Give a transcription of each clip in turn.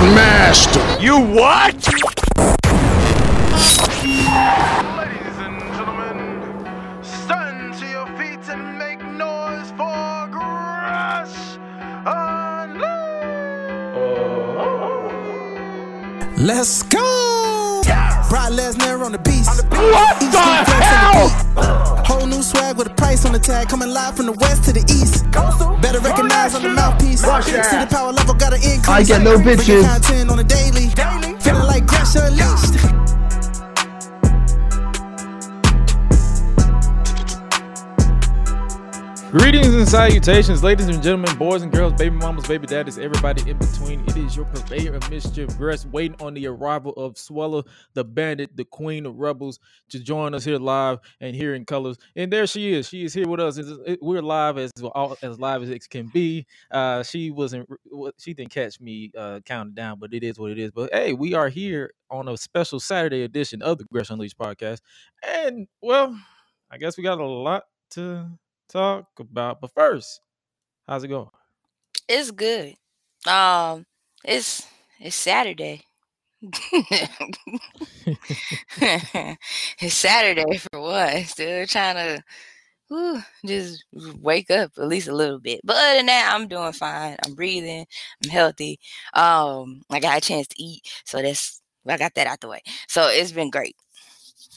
Master. You what? Ladies and gentlemen, stand to your feet and make noise for Gresh Unleashed. Let's go! Brock Lesnar on the beast. What the Coast flex on hell? the beat. New swag with a price on the tag, coming live from the west to the east. Better recognize on the mouthpiece. City power level got an increase. I get no bitches. content on the daily. Feeling like Unleashed. Greetings and salutations, ladies and gentlemen, boys and girls, baby mamas, baby daddies, everybody in between. It is your purveyor of mischief, Gresh, waiting on the arrival of Suela, the bandit, the queen of rebels, to join us here live and here in colors. And there she is. She is here with us. We're live as as live as it can be. Uh, she wasn't. She didn't catch me uh, counting down, but it is what it is. But hey, we are here on a special Saturday edition of the Gresh Unleashed podcast, and well, I guess we got a lot to talk about. But first, how's it going? It's good. Um, it's it's Saturday. it's Saturday for what? Still trying to whew, just wake up at least a little bit. But other than that, I'm doing fine. I'm breathing. I'm healthy. Um, I got a chance to eat, so that's I got that out the way. So it's been great.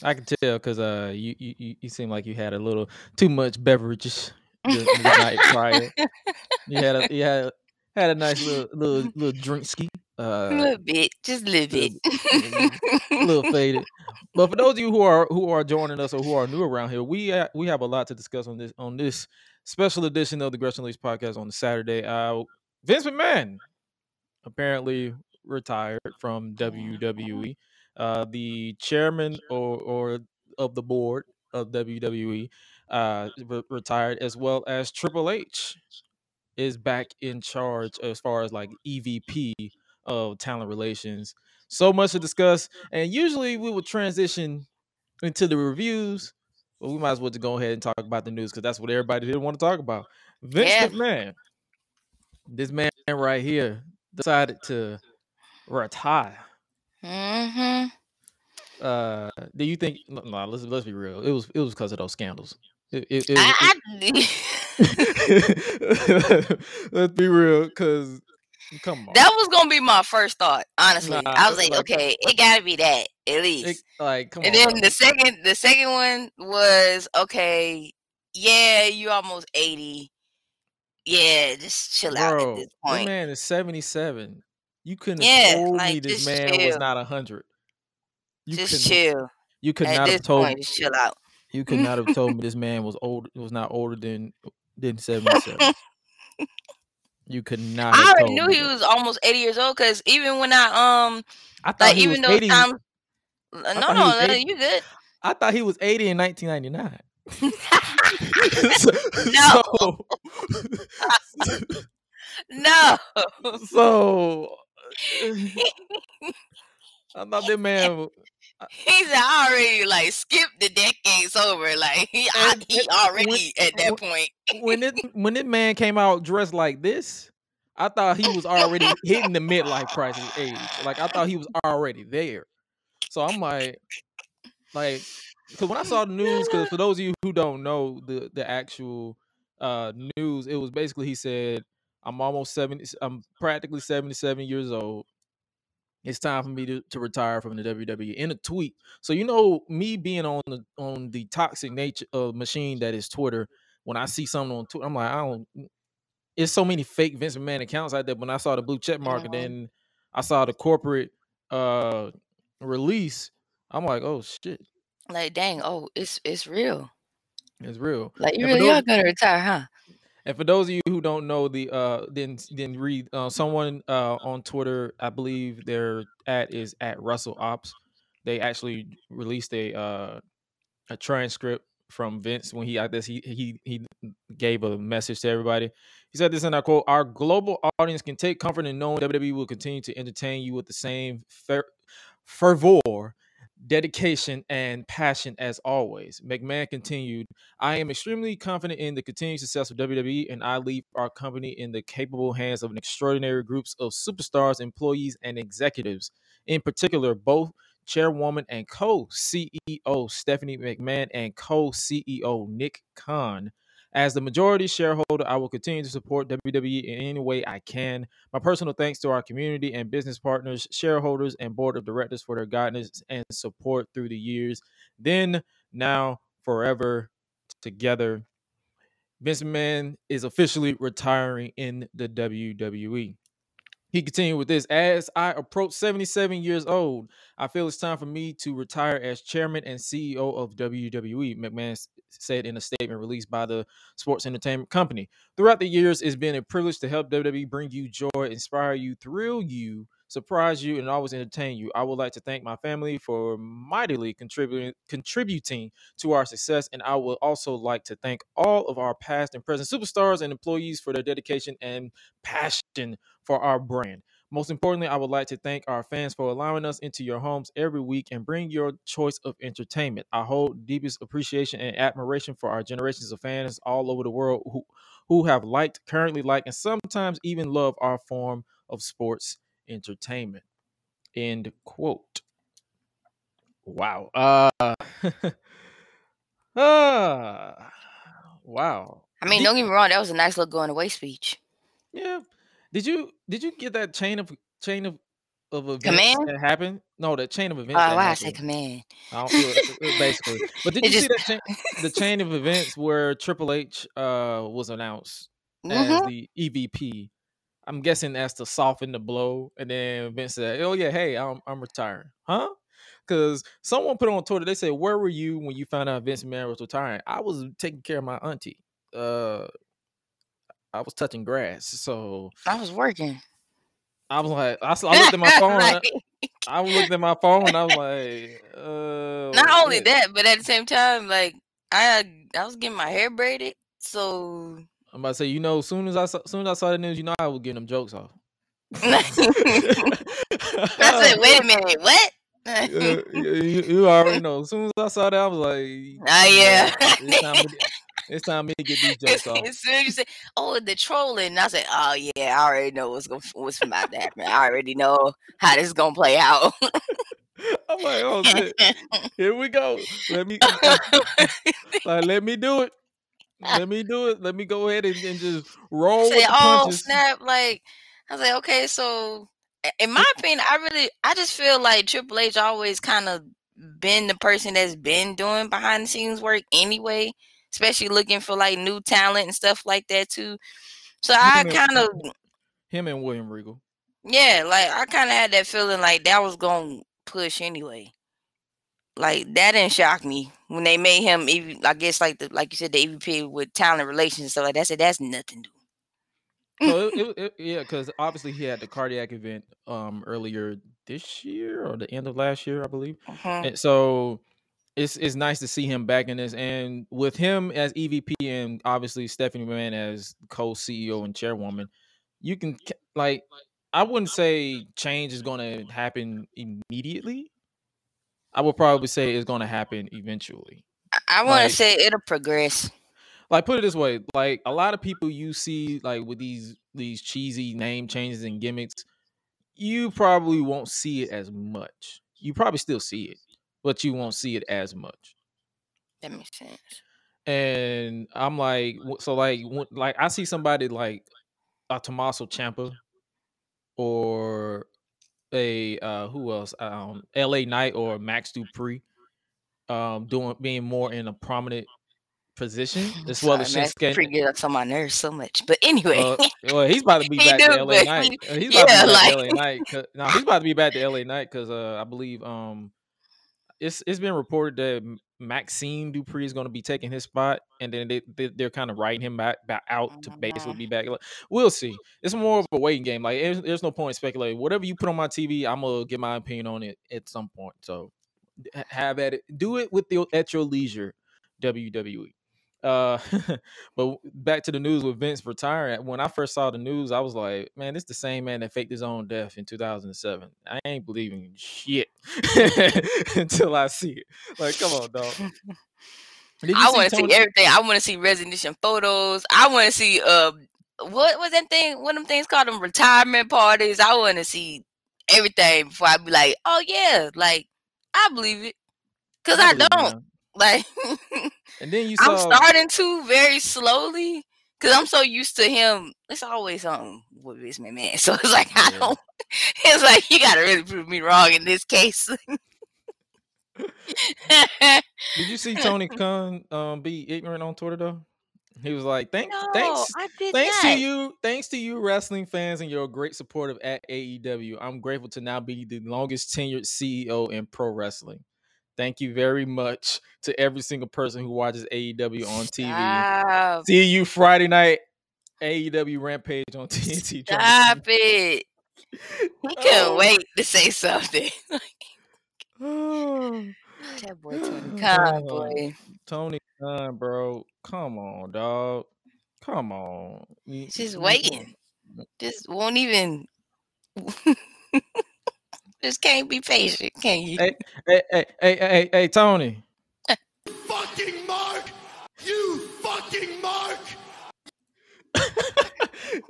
I can tell because uh, you, you you seem like you had a little too much beverages the, the night prior. You had a you had had a nice little little little drink ski. a Uh, little bit, just a little bit. a little faded. But for those of you who are who are joining us or who are new around here, we uh, we have a lot to discuss on this on this special edition of the Gresh Unleashed podcast on Saturday. Uh, Vince McMahon apparently retired from WWE. Uh, the chairman or or of the board of WWE uh, re- retired, as well as Triple H is back in charge as far as like EVP of talent relations. So much to discuss, and usually we would transition into the reviews, but we might as well just go ahead and talk about the news because that's what everybody didn't want to talk about. Vince Yeah. McMahon, this man right here, decided to retire. Mm-hmm. Uh, do you think? No, no, let's let's be real. It was it was because of those scandals. It, it, it I, I, let's be real, because come on, That was gonna be my first thought, honestly. Nah, I was like, like- okay, it gotta be that at least. like come on. and on. then the second, the second one was okay. Yeah, you almost eighty. Yeah, just chill out at this point. man is 77. You couldn't Yeah, have told me this man was not a 100. You just chill. You could At not have told point, just chill out. you could not have told me this man was old was not older than than 77. you could not I already knew me he that. was almost eighty years old because even when I um I thought like he even though those 80. times. No, no, no, 80. you good. I thought he was 80 in 1999. so, No. so, so I thought that man He said, I already like skipped the decades over. Like he, I, And- he already when- at that point. when it when this man came out dressed like this, I thought he was already hitting the midlife crisis age. Like I thought he was already there. So I'm like, like, because when I saw the news, because for those of you who don't know the the actual uh news, it was basically he said, "I'm almost seventy. I'm practically seventy seven years old. It's time for me to, to retire from the WWE." In a tweet, so you know me being on the on the toxic nature uh, machine that is Twitter when I see something on Twitter, I'm like, I don't. It's so many fake Vince McMahon accounts out there. When I saw the blue check mark, and then I saw the corporate uh release, I'm like, oh shit, Like, dang, oh, it's it's real. it's real. Like you really are gonna retire, huh? And for those of you who don't know the uh then then read uh someone uh on Twitter, I believe their at is at Russell Ops. They actually released a uh a transcript from Vince when he I guess he he he gave a message to everybody. He said this in I quote, our global audience can take comfort in knowing WWE will continue to entertain you with the same fer- fervor dedication, and passion as always. McMahon continued, I am extremely confident in the continued success of WWE, and I leave our company in the capable hands of an extraordinary groups of superstars, employees, and executives. In particular, both chairwoman and co-CEO Stephanie McMahon and co-CEO Nick Khan. As the majority shareholder, I will continue to support WWE in any way I can. My personal thanks to our community and business partners, shareholders, and board of directors for their guidance and support through the years. Then, now, forever together. Vince McMahon is officially retiring in the WWE. He continued with this As I approach 77 years old, I feel it's time for me to retire as chairman and CEO of WWE, McMahon said in a statement released by the sports entertainment company. Throughout the years, it's been a privilege to help WWE bring you joy, inspire you, thrill you, surprise you, and always entertain you. I would like to thank my family for mightily contributing contributing to our success, and I would also like to thank all of our past and present superstars and employees for their dedication and passion for our brand. Most importantly, I would like to thank our fans for allowing us into your homes every week and bring your choice of entertainment. I hold deepest appreciation and admiration for our generations of fans all over the world who, who have liked, currently like, and sometimes even love our form of sports entertainment. End quote. Wow. Uh, uh wow. I mean, don't get me wrong, that was a nice little going away speech. Yeah. Did you did you get that chain of chain of of events Command? that happened? No, that chain of Oh, events. that why I say command? I don't feel it, it- basically. But did It you see that chain, the chain of events where Triple H uh was announced as Mhm. the EVP? I'm guessing that's to soften the blow, and then Vince said, "Oh yeah, hey, I'm I'm retiring, huh?" Because someone put on Twitter, they said, "Where were you when you found out Vince McMahon was retiring?" I was taking care of my auntie. Uh, I was touching grass, so I was working. I was like, I looked at my phone. Like, I, I looked at my phone, and I was like, uh, not only that, but at the same time, like I I was getting my hair braided, so I'm about to say, you know, as soon as I saw, soon as I saw the news, you know, I was getting them jokes off. I said, "Wait a minute, what?" Uh, you, you- already know. As soon as I saw that, I was like, Ah, yeah. it's time, to get, it's time me to get these jokes off. as soon as you say, "Oh, the trolling," I said, "Oh yeah, I already know what's going what's about to happen. I already know how this is gonna play out." I'm like, oh shit, here we go. Let me, like, let me do it. Let me do it. Let me go ahead and, and just roll say, "Oh punches. snap!" Like I was like, "Okay, so." I- In my opinion, I really, I just feel like Triple H always kind of been the person that's been doing behind the scenes work anyway, especially looking for like new talent and stuff like that too. So I Him and- kind of, Him and William Regal. yeah, like I kind of had that feeling like that was gonna push anyway. Like that didn't shock me when they made him. Even I guess like the like you said, the EVP with talent relations and stuff like that. I said that's nothing to. So it, it, yeah, because obviously he had the cardiac event um earlier this year or the end of last year, I believe. Mhm. And so it's it's nice to see him back in this, and with him as EVP and obviously Stephanie McMahon as co CEO and chairwoman, you can like I wouldn't say change is going to happen immediately. I would probably say it's going to happen eventually. I, I want Like- to say it'll progress. Like put it this way like a lot of people you see like with these these cheesy name changes and gimmicks you probably won't see it as much. You probably still see it but you won't see it as much. That makes sense. and i'm like so like like i see somebody like a Tommaso Ciampa or a uh who else? Um la knight or max dupri um doing being more in a prominent position as well as Shinsuke Pretty good on my nerves so much, but anyway. Uh, well, he's about to be back to LA Knight. He's about yeah, to be back like- to LA Knight. No, he's about to be back to LA Knight because uh, I believe um, it's it's been reported that Maxxine Dupri is going to be taking his spot, and then they, they they're kind of writing him back, back out to basically Mhm. be back. We'll see. It's more of a waiting game. Like there's, there's no point speculating. Whatever you put on my TV, I'm gonna get my opinion on it at some point. So have at it. Do it with your at your leisure. WWE. Uh, but back to the news with Vince retiring. When I first saw the news, I was like, "Man, this the same man that faked his own death in 2007." I ain't believing shit until I see it. Like, come on, dog. I want to see everything. I want to see resignation photos. I want to see uh, what was that thing? What them things called them retirement parties? I want to see everything before I be like, oh yeah, like I believe it, cause I, it don't. Like And then you I'm starting to very slowly, cause I'm so used to him. It's always something with Vince man. so it's like I don't. It's like you gotta really prove me wrong in this case. Did you see Tony Khan um, be ignorant on Twitter though? He was like, "Thanks, no, thanks, thanks to you, thanks to you, wrestling fans, and your great support of at AEW. I'm grateful to now be the longest tenured CEO in pro wrestling. Thank you very much to every single person who watches AEW on TV. Stop. See you Friday night, AEW Rampage on TNT. Stop it. He couldn't Oh. wait to say something. That boy Tony Khan, boy. Tony Khan, bro, come on, dog, come on. Just waiting. Just won't even. Just can't be patient, can you? Hey, hey, hey, hey, hey, hey, Tony. Fucking Mark! You fucking Mark!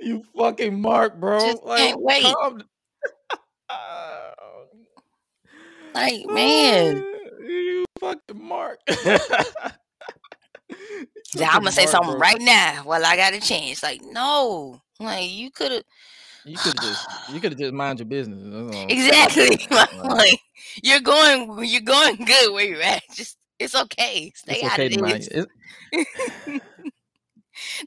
you fucking Mark, bro. Just can't wait. calm- Like, man. you fucking Mark. I'm gonna say something right now while I got a chance. Like, no, like you could have You could have just, you could have just mind your business. exactly. Like, you're going, you're going good where you're at. Just, it's okay. Stay It's out okay of this.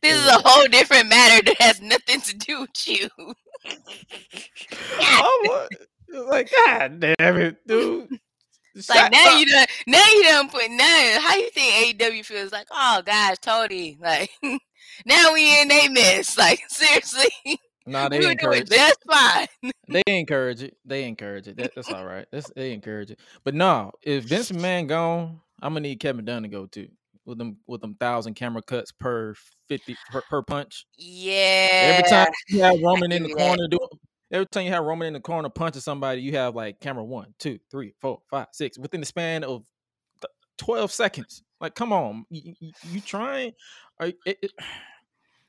This is a whole different matter that has nothing to do with you. Oh, Wa- like, God damn it, dude. Like now up. you done, now you done put now. How you think AEW feels? Like, oh gosh, Tony. Like now we in a mess. Like seriously, Nah, they encourage. just fine. They encourage it. They encourage it. That, that's all right. That's, they encourage it. But no, if Vince McMahon gone, I'm gonna need Kevin Dunn to go too. With them with them thousand camera cuts per fifty per, per punch. Yeah. Every time you have Roman in the corner doing every time you have Roman in the corner punching somebody, you have like camera one, two, three, four, five, six within the span of twelve seconds. Like, come on, you, you, you trying? Are, it, it,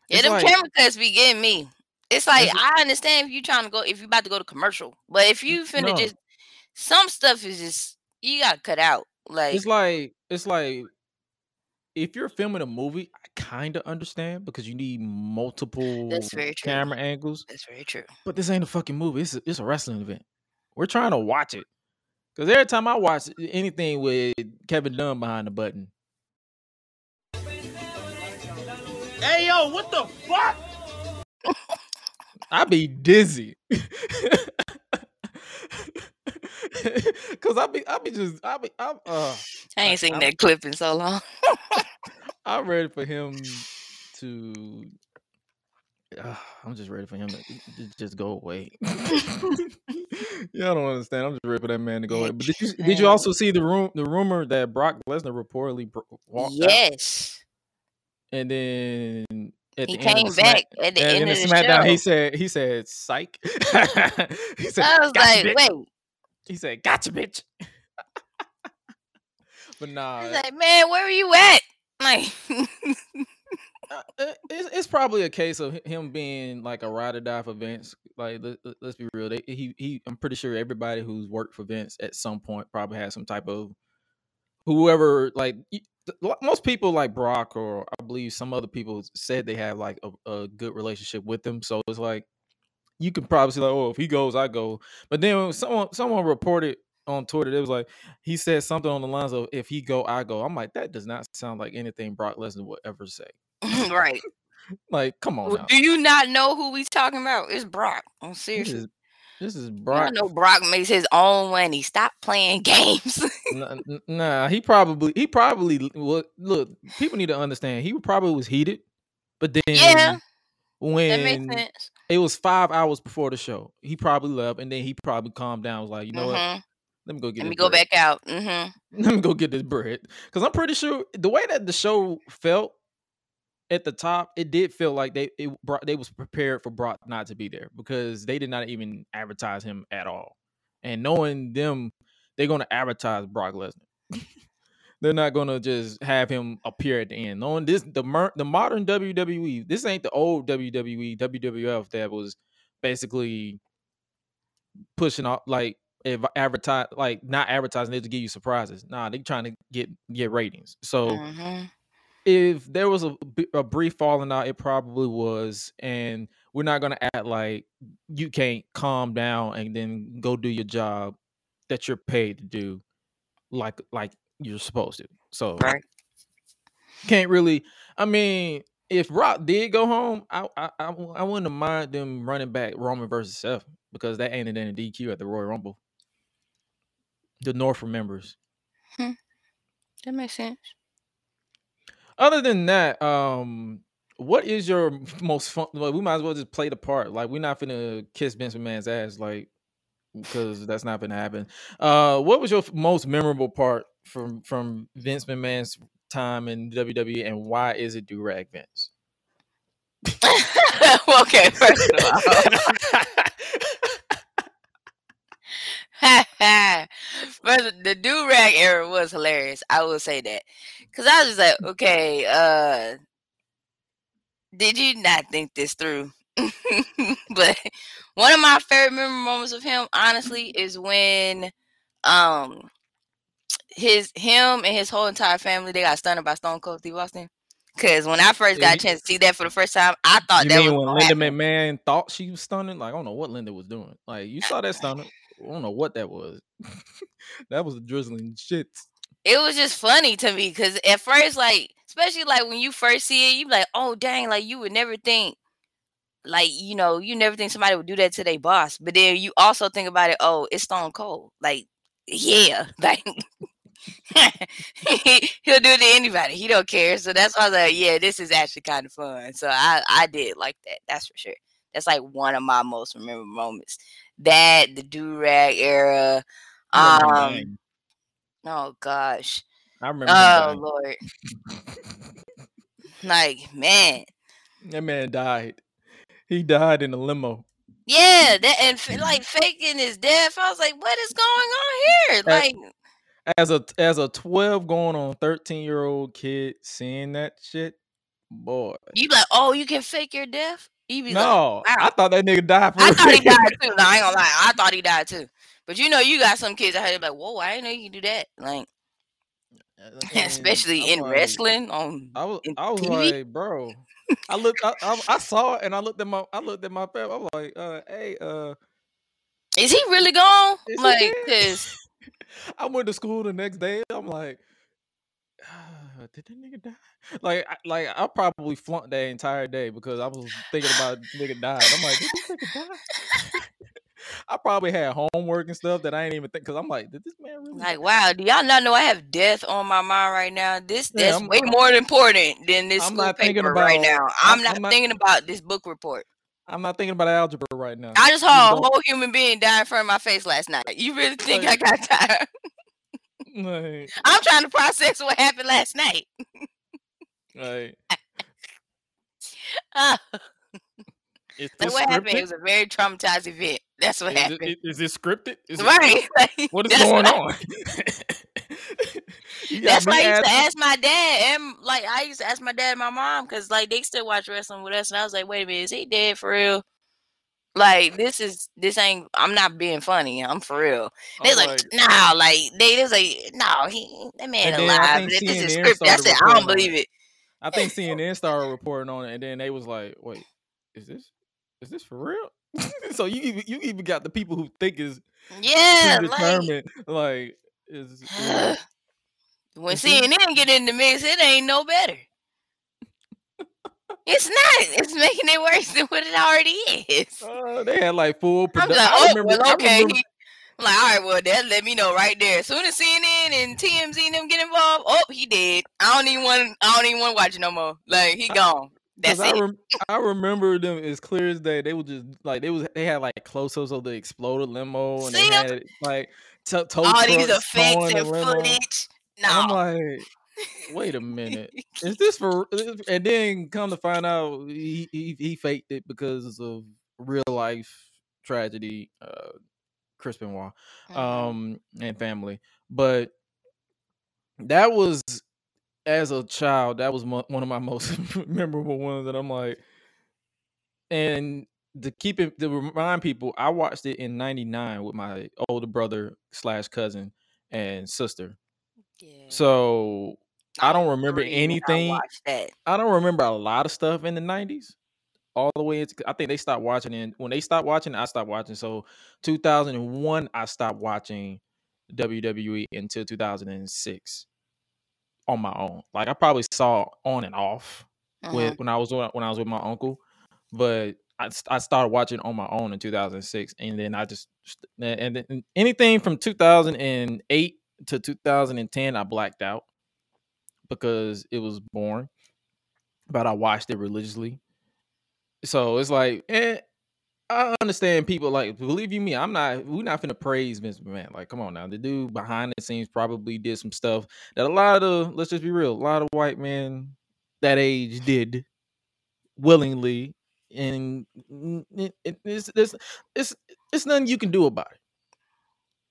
Yeah, them like- camera cuts be getting me. It's like Is I understand if you're trying to go if you're about to go to commercial, but if you finna no. just some stuff is just you gotta cut out. Like it's like it's like if you're filming a movie, I kind of understand because you need multiple that's very true. camera angles. that's very true. But this ain't a fucking movie. It's a, it's a wrestling event. We're trying to watch it. Because every time I watch anything with Kevin Dunn behind the button, Hey yo, what the fuck? I be dizzy. Cause I be I be just I be I'm uh I ain't seen I'm- that clip in so long. I'm ready for him to. Uh, I'm just ready for him to just go away. Y'all don't understand. I'm just ready for that man to go away. But did you did you also see the room the rumor that Brock Lesnar reportedly walked out yes. and then He came the Smack- back at the at end of the SmackDown, show. he said he said psych. he said I was like, bitch. wait. He said gotcha, bitch. but nah, was like, man, where were you at? Like, Uh, uh, it's, it's probably a case of him being like a ride or die for Vince. Like, let, let's be real. They, he, he, I'm pretty sure everybody who's worked for Vince at some point probably has some type of whoever. Like, y- th- lo- most people like Brock or I believe some other people said they have like a, a good relationship with him. So it's like you can probably say like, oh, if he goes, I go. But then someone, someone reported on Twitter, it was like he said something on the lines of "If he go, I go." I'm like, that does not sound like anything Brock Lesnar would ever say. right. Like, come on now. do you not know who we talking about? It's Brock. I'm serious. Is this is Brock. I Brock. know Brock makes his own money. Stop playing games. Nah, nah, he probably he probably well, look. People need to understand. He probably was heated, but then yeah, that when makes sense. it was five hours before the show, he probably left, and then he probably calmed down. Was like, you know what? Mhm. Let me go get. Let me go bread. back out. hmm Let me go get this bread because I'm pretty sure the way that the show felt at the top, it did feel like they it brought they was prepared for Brock not to be there because they did not even advertise him at all. And knowing them, they're gonna advertise Brock Lesnar. they're not gonna just have him appear at the end. Knowing this, the mer- the modern WWE, this ain't the old WWE, WWF that was basically pushing off like if advertise like not advertising it to give you surprises. Nah, they trying to get get ratings. So Mhm. If there was a, a brief falling out, it probably was, and we're not gonna act like you can't calm down and then go do your job that you're paid to do, like like you're supposed to. So Right. can't really. I mean, if Rock did go home, I I I, I wouldn't mind them running back Roman versus Seth because that ended in a DQ at the Royal Rumble. The North remembers. Hmm. That makes sense. Other than that, um, what is your most fun? We might as well just play the part. Like, we're not gonna kiss Vince McMahon's ass, like, because that's not gonna happen. Uh, what was your most memorable part from from Vince McMahon's time in WWE, and why is it do rag Vince? okay, first of all. First, the do rag era was hilarious. I will say that because I was just like, okay, uh, did you not think this through? but one of my favorite memorable moments of him, honestly, is when um his him and his whole entire family they got stunned by Stone Cold Steve Austin. Cause when I first got a chance to see that for the first time, I thought you that mean was when Linda happen. McMahon thought she was stunning? Like, I don't know what Linda was doing. Like, you saw that stunning. I don't know what that was. that was drizzling shits. It was just funny to me because at first, like, especially like when you first see it, you be like, oh dang, like you would never think, like you know, you never think somebody would do that to their boss. But then you also think about it, oh, it's Stone Cold, like, yeah, like he- he'll do it to anybody. He don't care. So that's why I was like, yeah, this is actually kind of fun. So I I did like that. That's for sure. That's like one of my most memorable moments. That the do rag era. Um. Oh gosh. I remember. Oh. Lord. Like, man. That man died. He died in a limo. Yeah, that and like faking his death. I was like, what is going on here? Like, As a as a 12 going on 13 year old kid seeing that shit, boy. you like, oh, you can fake your death? You be like, No, I thought that nigga died for I thought he died too. No, I ain't gonna lie. I thought he died too. But you know, you got some kids out here like, whoa, I didn't know you could do that. Like, especially I'm in like- wrestling on I was I was TV? like, bro. I looked I, I, I saw it and I looked at my I looked at my family. I was like, uh, hey, uh, Is he really gone? Like, cause I went to school the next day. I'm like, "Ah, did that nigga die? Like, I, like I probably flunked that entire day because I was thinking about nigga died. I'm like, did this nigga die? I probably had homework and stuff that I ain't even think because I'm like, did this man really? like, wow, do y'all not know I have death on my mind right now? This Yeah, that's I'm- way more important than this I'm school paper right now. I'm, I'm- not not- thinking about this book report. I'm not thinking about algebra right now. I just saw a whole human being die in front of my face last night. You really think I got time? like, I'm trying to process what happened last night. like, Uh, like what happened? It was a very traumatized event. That's what Is happened. it, is it scripted? Is right? Like, What is going on? That's why I used to ask my dad, and like I used to ask my dad and my mom, because like they still watch wrestling with us, and I was like, "Wait a minute, is he dead for real?" Like this is this ain't. I'm not being funny. I'm for real. They was like, "Nah," like they, was like, "No, he that man And then I alive. This is scripted." I said, "I don't believe it." I think CNN started reporting on it, and then they was like, "Wait, is this is this for real?" so you even you even got the people who think is Yeah, like predetermined, like, is, when CNN get in the mix, it ain't no better. It's not. It's making it worse than what it already is. uh, they had like full I'm production. like, I oh, remember, well, okay. He- I'm like, all right, well, that let me know right there. As soon as CNN and TMZ and them get involved, oh, he did. I don't even want. I don't even want to watch it no more. Like he gone. That's I, rem- I remember them as clear as day. They were just like they was they had like close-ups of the exploded limo, and See, they had like tow All these effects the and limo. footage. And I'm like, wait a minute, is this for? And then come to find out, he he, he faked it because of real life tragedy, uh, Chris Benoit, Mhm. um, and family. But that was as a child, that was one of my most memorable ones. And I'm like, and to keep it to remind people, I watched it in '99 with my older brother slash cousin and sister. yeah. So I don't remember three I anything. I don't remember a lot of stuff in the '90s. All the way into, I think they stopped watching. And when they stopped watching, I stopped watching. So 2001, I stopped watching WWE until 2006 on my own. Like I probably saw on and off Mhm. with when I was when I was with my uncle, but I, I started watching on my own in 2006, and then I just st- and anything from 2008 to 2010 I blacked out because it was boring, but I watched it religiously. So it's like, eh, I understand people like believe you me, I'm not we're not finna praise Vince McMahon. Like, come on now. The dude behind the scenes probably did some stuff that a lot of let's just be real, a lot of white men that age did willingly. And it, it, it's, it's it's it's nothing you can do about it.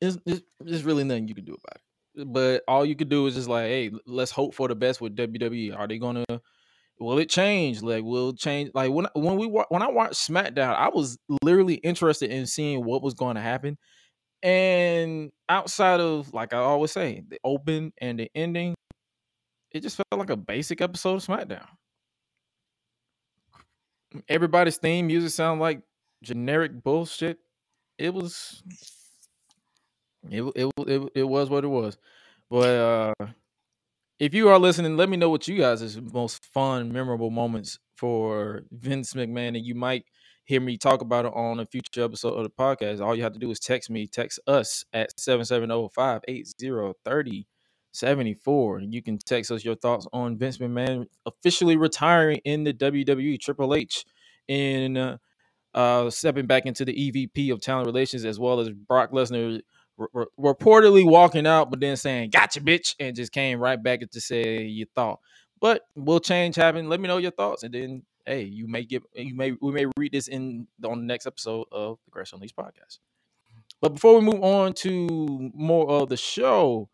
It's, it's, it's really nothing you can do about it. But all you could do is just like, hey, let's hope for the best with WWE. Are they gonna will it change? Like, will change? Like when when we when I watched SmackDown, I was literally interested in seeing what was going to happen. And outside of like I always say, the open and the ending, it just felt like a basic episode of SmackDown. Everybody's theme music sounded like generic bullshit. It was, it it it, it was what it was. But uh if you are listening, let me know what you guys' most fun, memorable moments for Vince McMahon, and you might hear me talk about it on a future episode of the podcast. All you have to do is text me, text us at 770-580-3074. And you can text us your thoughts on Vince McMahon officially retiring in the WWE Triple H in uh, uh, stepping back into the EVP of talent relations, as well as Brock Lesnar r- r- reportedly walking out, but then saying "Gotcha, bitch," and just came right back to say you thought. But will change happen? Let me know your thoughts, and then hey, you may get you may we may read this in on the next episode of the Gresh Unleashed podcast. But before we move on to more of the show,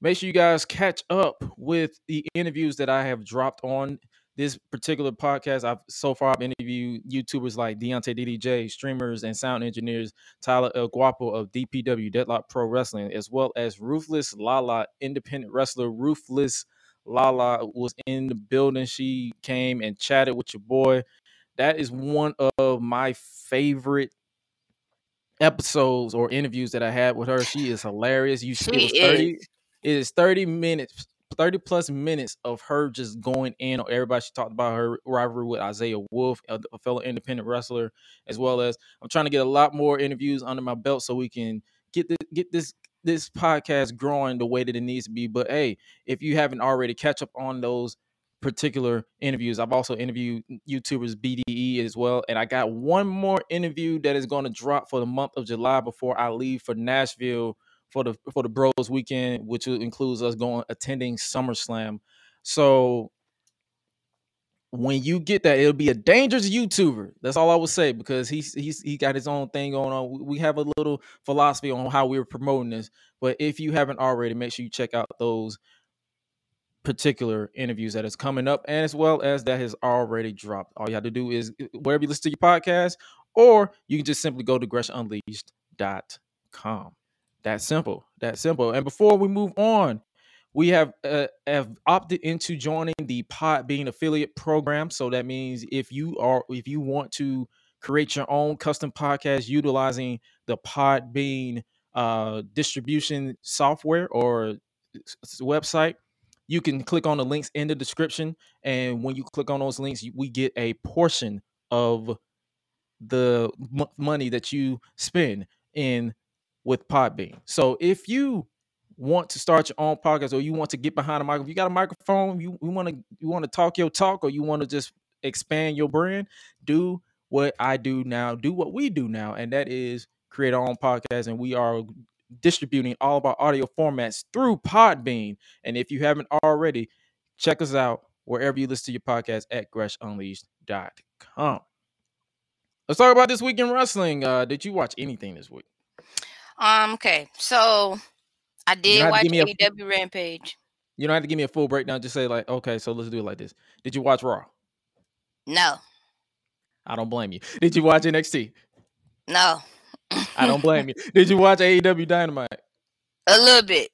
make sure you guys catch up with the interviews that I have dropped on this particular podcast. I've so far I've interviewed YouTubers like Deontay DDJ, streamers and sound engineers Tyler El Guapo of DPW Deadlock Pro Wrestling, as well as Ruthless Lala, independent wrestler Ruthless Lala was in the building. She came and chatted with your boy. That is one of my favorite episodes or interviews that I had with her. She is hilarious. You it was 30 is. it is 30 minutes 30 plus minutes of her just going in on everybody. She talked about her rivalry with Isaiah Wolf, a, fellow independent wrestler, as well as I'm trying to get a lot more interviews under my belt so we can get this get this this podcast growing the way that it needs to be. But hey, if you haven't already, catch up on those particular interviews. I've also interviewed YouTubers BDE as well, and I got one more interview that is going to drop for the month of July before I leave for Nashville for the for the Bros weekend, which includes us going attending SummerSlam. So when you get that, it'll be a dangerous YouTuber. That's all I would say because he's he's he got his own thing going on. We- have a little philosophy on how we're promoting this. But if you haven't already, make sure you check out those particular interviews that is coming up, and as well as that has already dropped. All you have to do is uh, wherever you listen to your podcast, or you can just simply go to GreshUnleashed.com. That simple. That simple. And before we move on, we have uh, have opted into joining the Podbean affiliate program. So that means if you are if you want to create your own custom podcast utilizing the Podbean uh, distribution software or website, you can click on the links in the description. And when you click on those links, we get a portion of the m- money that you spend in with Podbean. So if you want to start your own podcast or you want to get behind a microphone, you got a microphone, you, you want to you want to talk your talk or you want to just expand your brand, do what I do now, do what we do now, and that is create our own podcast. And we are distributing all of our audio formats through Podbean. And if you haven't already, check us out wherever you listen to your podcast at greshunleashed.com. Let's talk about this week in wrestling. Uh, did you watch anything this week? Um. Okay. So I did watch me a- AEW Rampage. You don't have to give me a full breakdown. Just say like, okay, so let's do it like this. Did you watch Raw? No. I don't blame you. Did you watch NXT? No. I don't blame you. Did you watch AEW Dynamite? A little bit.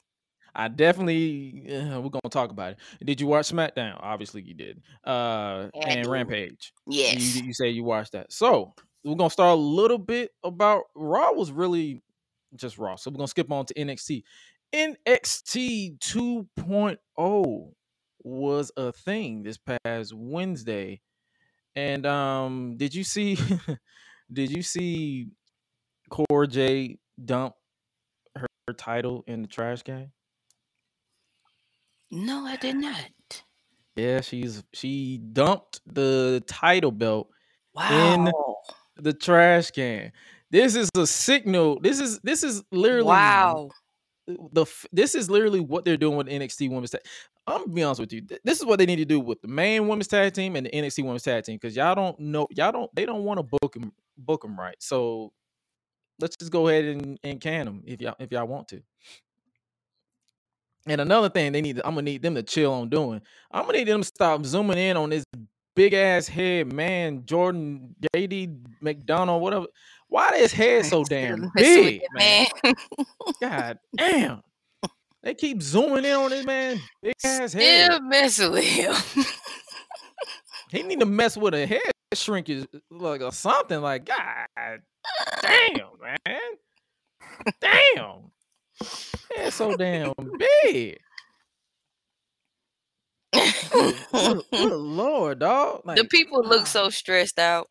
I definitely uh, we're gonna talk about it. Did you watch SmackDown? Obviously you did. Uh Yeah, and. Rampage. Yes. You, you say you watched that. So we're gonna start a little bit about Raw was really just Raw. So we're gonna skip on to NXT. NXT 2.0 was a thing this past Wednesday. And um did you see did you see Cora Jade dump her, her title in the trash can? No, I did not. Yeah, she's she dumped the title belt Wow. the trash can. This is a signal. This is this is literally Wow. the this is literally what they're doing with NXT Women's Tag. I'm gonna be honest with you. th- This is what they need to do with the main Women's Tag Team and the NXT Women's Tag Team because y'all don't know y'all don't they don't want to book them book them right. So let's just go ahead and, and can them if y'all if y'all want to. And another thing they need, I'm gonna need them to chill on doing. I'm gonna need them to stop zooming in on this big ass head man, Jordan JD McDonagh, whatever. Why his head so damn Still messing with big, man? God damn. They keep zooming in on this man, big ass head. Still messing with him. He need to mess with a head shrinkage, like or something. Like God damn, man. Damn. Head so damn big. Good, lord, dog. Like, the people look so stressed out.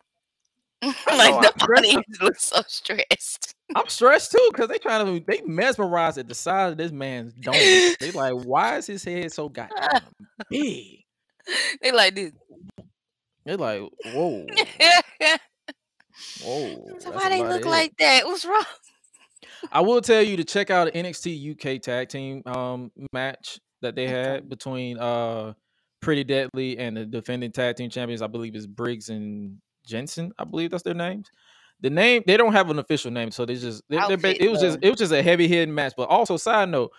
like the audience looks so stressed. I'm stressed too because they trying to they mesmerized at the size of this man's dome. They like, why is his head so goddamn big? they like this. They're like, whoa, whoa. so why they look head. like that? What's wrong? I will tell you to check out the NXT UK tag team um match that they had between uh Pretty Deadly and the defending tag team champions. I believe is Briggs and Jensen. I believe that's their names. The name they don't have an official name, so they just they, they're it was just it was just a heavy hitting match. But also, side note,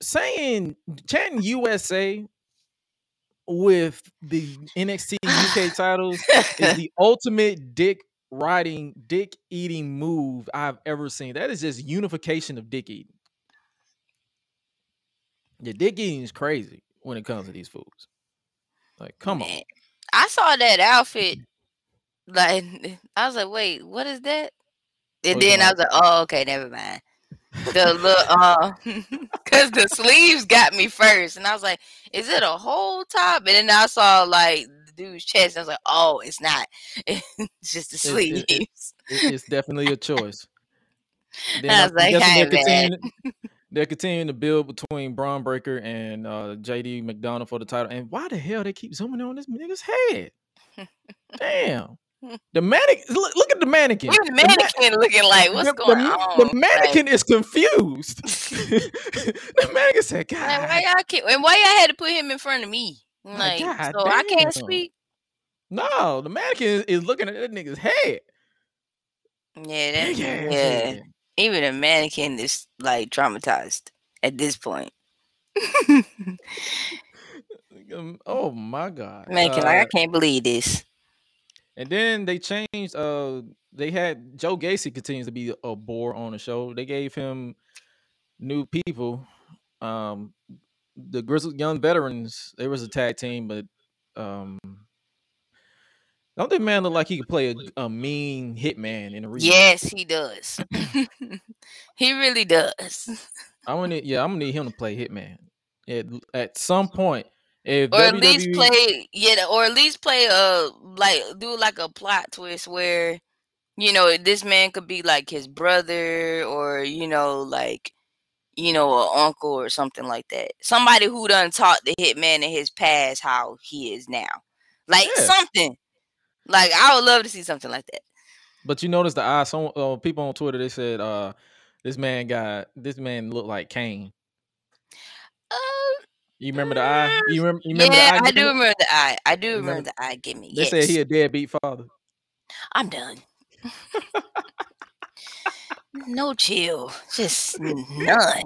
saying chanting USA with the NXT UK titles is the ultimate dick riding, dick eating move I've ever seen. That is just unification of dick eating. Yeah, dick eating is crazy when it comes to these foods. Like, come on. I saw that outfit. Like I was like, wait, what is that? And you then I was like, oh, okay, never mind. The look, uh, because the sleeves got me first, and I was like, is it a whole top? And then I saw like the dude's chest. And I was like, oh, it's not. It's just the It- it- sleeves. it- it- it's definitely a choice. Then I was like, guessing hey, they're, continuing, they're continuing to build between Bron Breakker and uh, JD McDonagh for the title. And why the hell they keep zooming on this nigga's head? Damn. The mannequin, look, look at the mannequin. The The ma- mannequin looking like, what's the, going the, on? The Like, mannequin is confused. the mannequin said, God, like, why y'all keep, and why y'all had to put him in front of me? Like, Like, God so I can't speak. no, the mannequin is, is looking at that nigga's head. Yeah, that, ass yeah. Even a mannequin is like traumatized at this point. Um, oh my God. mannequin, like Uh, I can't believe this. And then they changed. Uh, they had Joe Gacy continues to be a bore on the show. They gave him new people. Um, the Grizzled Young Veterans. There was a tag team, but um, don't that man look like he could play a, a mean hitman in a ring? Yes, he does. he really does. I want to. Yeah, I'm gonna need him to play hitman at at some point. If Or at least play, yeah, or at least play a like do like a plot twist where you know this man could be like his brother or you know like you know an uncle or something like that. Somebody who done taught the hitman in his past how he is now, like Yeah. something. Like I would love to see something like that. But you notice the eye. Some uh, people on Twitter they said uh This man got this man looked like Kane. You remember the eye? You remember? You yeah, remember the eye? I do remember the eye. I do Remember- remember the eye Gimme. They Yes. said he a deadbeat father. I'm done. no chill. Just none.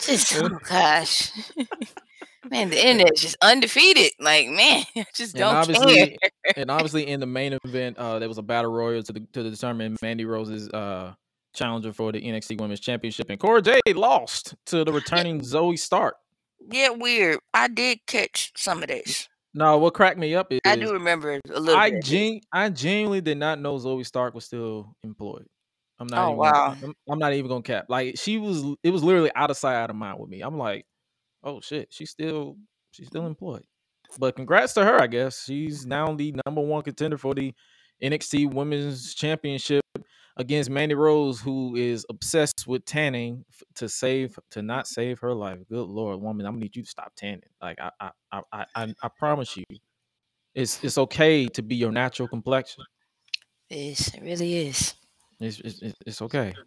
Just oh gosh. Man, the internet is just undefeated. Like, man, I just And don't care. and obviously in the main event, uh, there was a battle royal to the, to determine Mandy Rose's uh challenger for the NXT Women's Championship, and Cora Jade lost to the returning Zoey Stark. Yeah, weird. I did catch some of this. No, what cracked me up is I do remember a little I bit. gen- I genuinely did not know Zoey Stark was still employed. I'm not. Oh, even wow. I'm, I'm not even gonna cap. Like she was. It was literally out of sight, out of mind with me. I'm like, oh shit, she's still she's still employed. But congrats to her. I guess she's now the number one contender for the NXT Women's Championship against Mandy Rose, who is obsessed with tanning to save to not save her life. Good lord, woman, I'm gonna need you to stop tanning. Like I I I I, I, promise you, it's it's okay to be your natural complexion. It's, it really is. It's it's, it's- it's okay.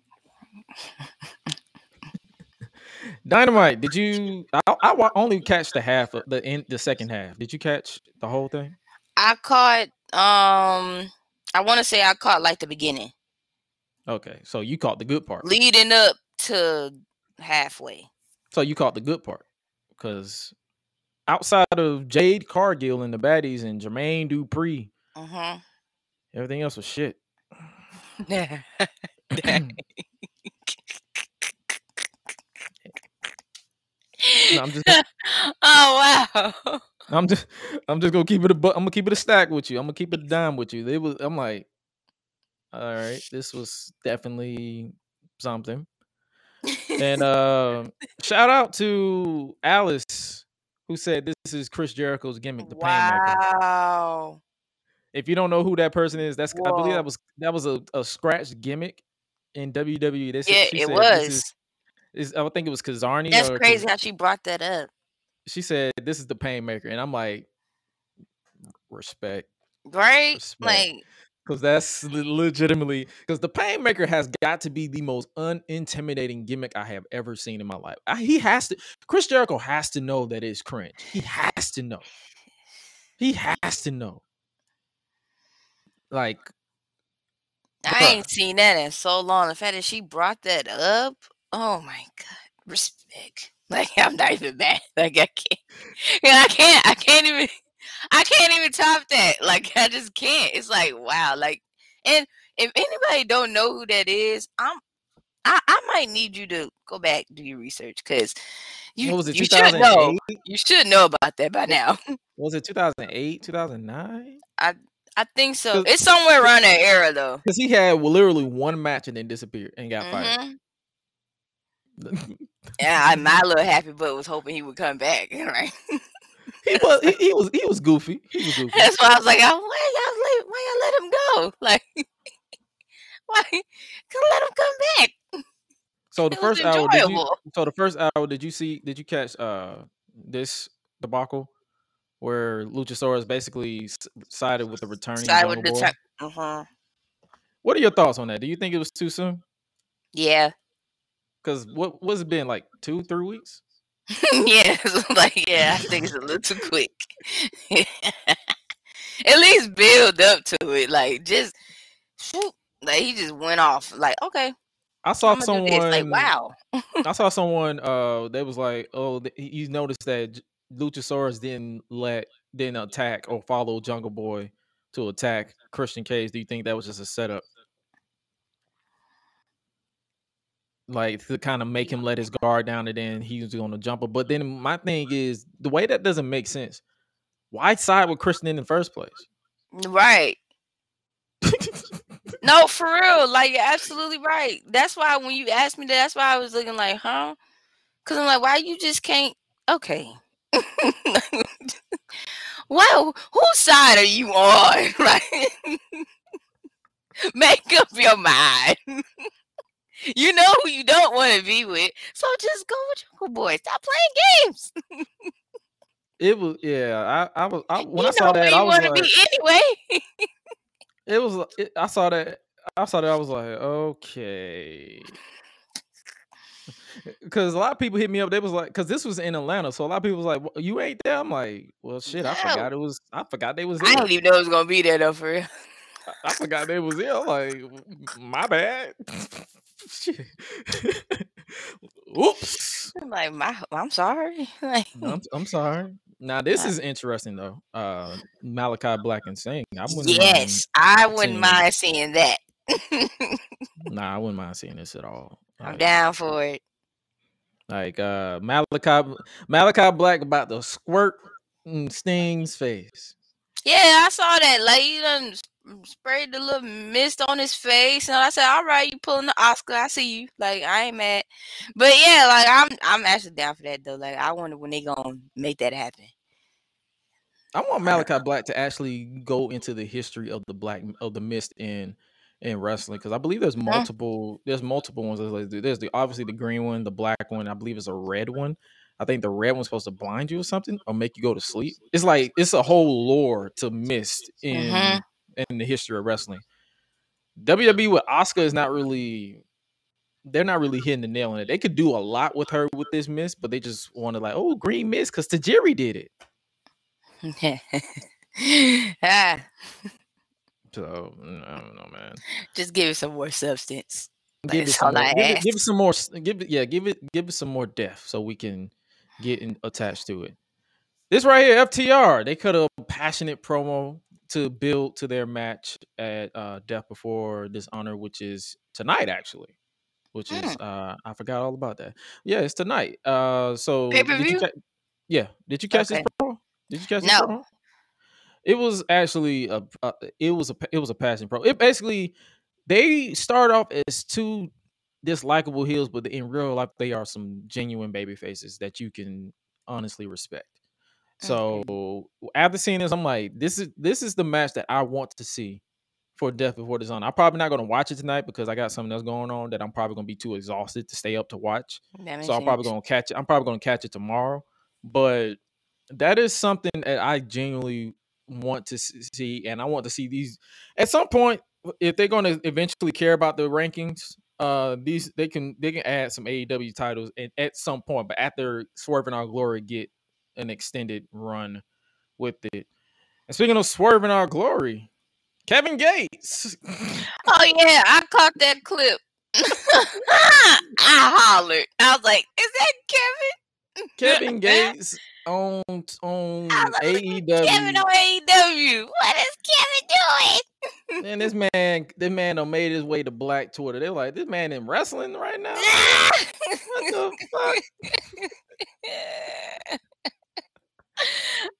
Dynamite, did you? I, I only catch the half of the in the second half. Did you catch the whole thing? I caught um I want to say I caught like the beginning, Okay, so you caught the good part. leading up to halfway. So you caught the good part because outside of Jade Cargill and the baddies and Jermaine Dupri, Mm-hmm. everything else was shit. No, I'm just oh wow. I'm just I'm just gonna keep it a I'm gonna keep it a stack with you. I'm gonna keep it a dime with you. It was I'm like, all right, this was definitely something. And uh shout out to Alice who said this is Chris Jericho's gimmick, the Painmaker. wow. If you don't know who that person is, that's I believe that was that was a, a scratch gimmick in WWE. Said- Yeah, it said was. This is, is, I think it was Kazarni. That's crazy how she brought that up. She said this is the Painmaker, and I'm like, respect. Right? Respect. Like Because that's legitimately because the Painmaker has got to be the most unintimidating gimmick I have ever seen in my life. I- he has to. Chris Jericho has to know that it's cringe. He has to know. He has to know. Like, I ain't seen that in so long. The fact that she brought that up, oh my god, respect. Like I'm not even mad. Like I can't, I can't, I can't even, I can't even top that. Like I just can't. It's like wow. Like, and if anybody don't know who that is, I'm, I, I might need you to go back do your research because you, what was it? you should know. You should know about that by now. Was it 2008, 2009? I I think so. It's somewhere around that era though. Because he had literally one match and then disappeared and got Mhm. fired. Yeah, I, my little happy butt was hoping he would come back. Right. He was he, he was he was goofy. He was goofy. That's why I was like, why y'all let why y'all let him go? Like, why? Could let him come back. So the It first hour, did you, so the first hour, did you see? Did you catch uh this debacle where Luchasaurus basically sided with the returning Side with the Boy? Uh-huh. What are your thoughts on that? Do you think it was too soon? Yeah. Because what what's it been like two, three weeks? yeah. like, yeah, I think it's a little too quick. At least build up to it. Like, just shoot. Like, he just went off. Like, okay, I saw I'm gonna do this. someone. Like, wow. I saw someone. Uh, they was like, oh, he noticed that Luchasaurus didn't let didn't attack or follow Jungle Boy to attack Christian Cage. Do you think that was just a setup? Like to kind of make him let his guard down, and then he's going to jump him. But then my thing is the way that doesn't make sense. Why side with Christian in the first place? Right. No, for real. Like you're absolutely right. That's why when you asked me that, that's why I was looking like, huh? Because I'm like, why you just can't? Okay. well, whose side are you on? Right? Make up your mind. You know who you don't want to be with, so just go with Jungle Boy. Stop playing games. It was yeah. I I was I, when you I saw that you I was like, be anyway. it was it, I saw that I saw that. I was like, okay. Because a lot of people hit me up. They was like, because this was in Atlanta, so a lot of people was like, "Well, "You ain't there." I'm like, "Well, shit, I forgot it was. I forgot they was There. I didn't even know it was gonna be there though for real. I, I forgot they was there. I'm like, my bad. Oops. I'm like, my, I'm sorry. Like, I'm, I'm sorry. Now this Uh, is interesting though. Uh, Malakai Black and Sting. I wouldn't yes, I wouldn't seeing- mind seeing that. Nah, I wouldn't mind seeing this at all. I'm Like, down for it. Like uh Malakai Malakai Black about to squirt in Sting's face. Yeah, I saw that. Like you done sprayed the little mist on his face, and I said, "All right, you pulling the Asuka. I see you. Like I ain't mad." But yeah, like I'm, I'm actually down for that though. Like I wonder when they gonna make that happen. I want Malakai Black to actually go into the history of the black of the mist in in wrestling because I believe there's multiple there's multiple ones. There's, like, there's the obviously the green one, the black one. I believe it's a red one. I think the red one's supposed to blind you or something or make you go to sleep. It's like it's a whole lore to mist in Mhm. In the history of wrestling. WWE with Asuka is not really they're not really hitting the nail on it. They could do a lot with her with this mist, but they just want to like, oh, green mist because Tajiri did it. ah, So mm, I don't know, man. just give it some more substance. Give it, That's some all more, give, it, give it some more. Give it, yeah, give it, give it some more depth so we can get in, attached to it. This right here, FTR, they cut a passionate promo to build to their match at uh, Death Before Dishonor, which is tonight actually. Which is uh, I forgot all about that. Yeah, it's tonight. Uh, so did you ca- yeah, did you catch Okay. this promo? Did you catch this No. promo? It was actually a, a it was a it was a passion pro. It basically they start off as two dislikable heels, but in real life they are some genuine baby faces that you can honestly respect. So after seeing this, I'm like, this is this is the match that I want to see for Death Before Dishonor. I'm probably not going to watch it tonight because I got something else going on that I'm probably going to be too exhausted to stay up to watch so I'm probably gonna catch it. I'm probably gonna catch it tomorrow. But that is something that I genuinely want to see, and I want to see these at some point. If they're gonna eventually care about the rankings, uh, these they can they can add some AEW titles at, at some point. But after Swerve In Our Glory get an extended run with it. And speaking of Swerve In Our Glory, Kevin Gates. Oh yeah, I caught that clip. I hollered. I was like, "Is that Kevin?" Kevin Gates on on AEW. Kevin on AEW. What is Kevin doing? And this man, this man done made his way to Black Twitter. They're like, this man in wrestling right now. What the fuck?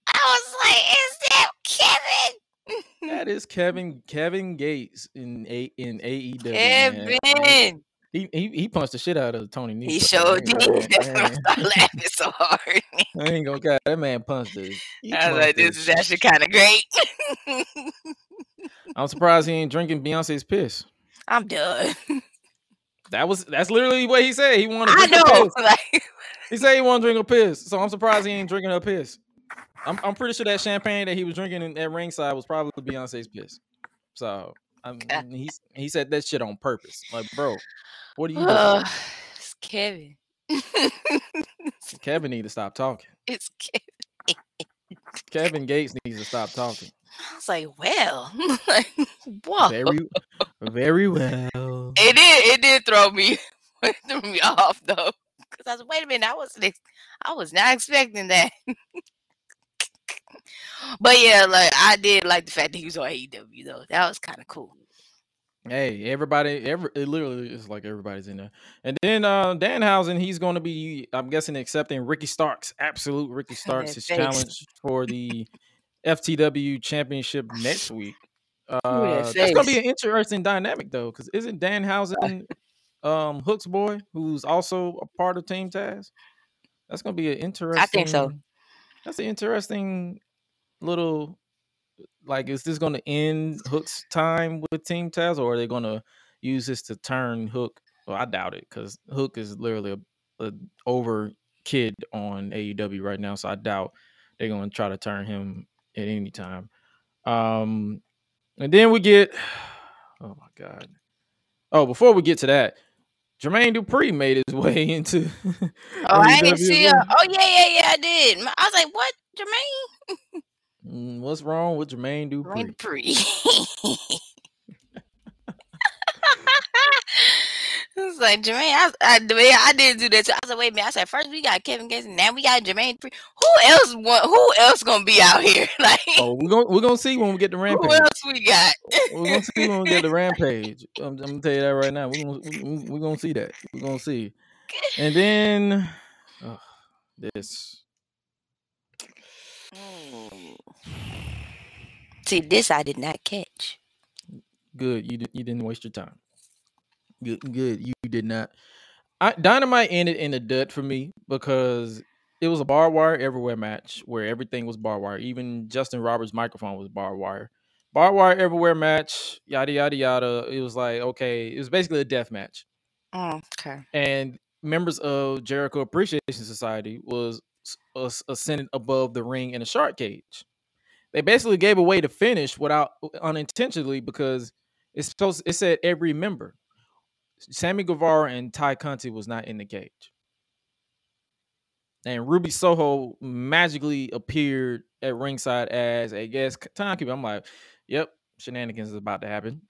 I was like, "Is that Kevin?" That is Kevin Kevin Gates in a in AEW. man. Kevin. He, he he punched the shit out of Tony Nese. He showed sure did. That's when I man, started laughing so hard. I ain't gonna cut that man punched it. He I was like, "This is actually kind of great." I'm surprised he ain't drinking Beyonce's piss. I'm done. That was that's literally what he said. He wanted to I know. He said he wanted to drink a piss. So I'm surprised he ain't drinking her piss. I'm I'm pretty sure that champagne that he was drinking in, at ringside was probably Beyonce's piss. So I'm, Okay. he he said that shit on purpose. Like, bro, what are you doing? uh, it's Kevin. Kevin need to stop talking. it's Kevin. Kevin Gates needs to stop talking. I was like, well, like, whoa. Very very well. It did. It did throw me, threw me off though. Cause I was, wait a minute, I wasn't, I was not expecting that. But yeah, like I did like the fact that he was on AEW though. That was kind of cool. Hey, everybody, every it literally is like everybody's in there. And then uh Danhausen, he's going to be, I'm guessing, accepting Ricky Starks, absolute Ricky Starks, his challenge for the FTW Championship next week. Uh, that's gonna be an interesting dynamic though, because isn't Danhausen um Hook's boy, who's also a part of Team Taz? That's gonna be an interesting. I think so. That's an interesting little like is this going to end Hook's time with Team Taz, or are they going to use this to turn Hook? Well, I doubt it because Hook is literally a, a over kid on AEW right now, so I doubt they're going to try to turn him at any time. Um, and then we get Oh my god. Oh, before we get to that, Jermaine Dupri made his way into. Oh, I didn't see well. Oh yeah, yeah, yeah, I did. I was like, what, Jermaine? Mm, What's wrong with Jermaine Dupri? Dupree. It's like Jermaine, I, I, I didn't do that. Too. I was like, wait a minute. I said first we got Kevin Gates, now we got Jermaine Dupri. Who else? Want, who else gonna be out here? Like, Oh, we're gonna we're gonna see when we get the rampage. who else we got? We're gonna see when we get the rampage. I'm, I'm gonna tell you that right now. We're gonna we- we're gonna see that. We're gonna see. And then oh, this. See, this I did not catch. Good. You di- you didn't waste your time. Good. Good. You did not. I, Dynamite ended in a dud for me because it was a barbed wire everywhere match where everything was barbed wire. Even Justin Roberts' microphone was barbed wire. Barbed wire everywhere match. Yada yada yada. It was like okay. It was basically a death match. Mm, okay. and members of Jericho Appreciation Society was ascended above the ring in a shark cage. They basically gave away the finish without unintentionally because it's supposed it said every member. Sammy Guevara and Tay Conti was not in the cage. And Ruby Soho magically appeared at ringside as a guest timekeeper. I'm like, yep, shenanigans is about to happen.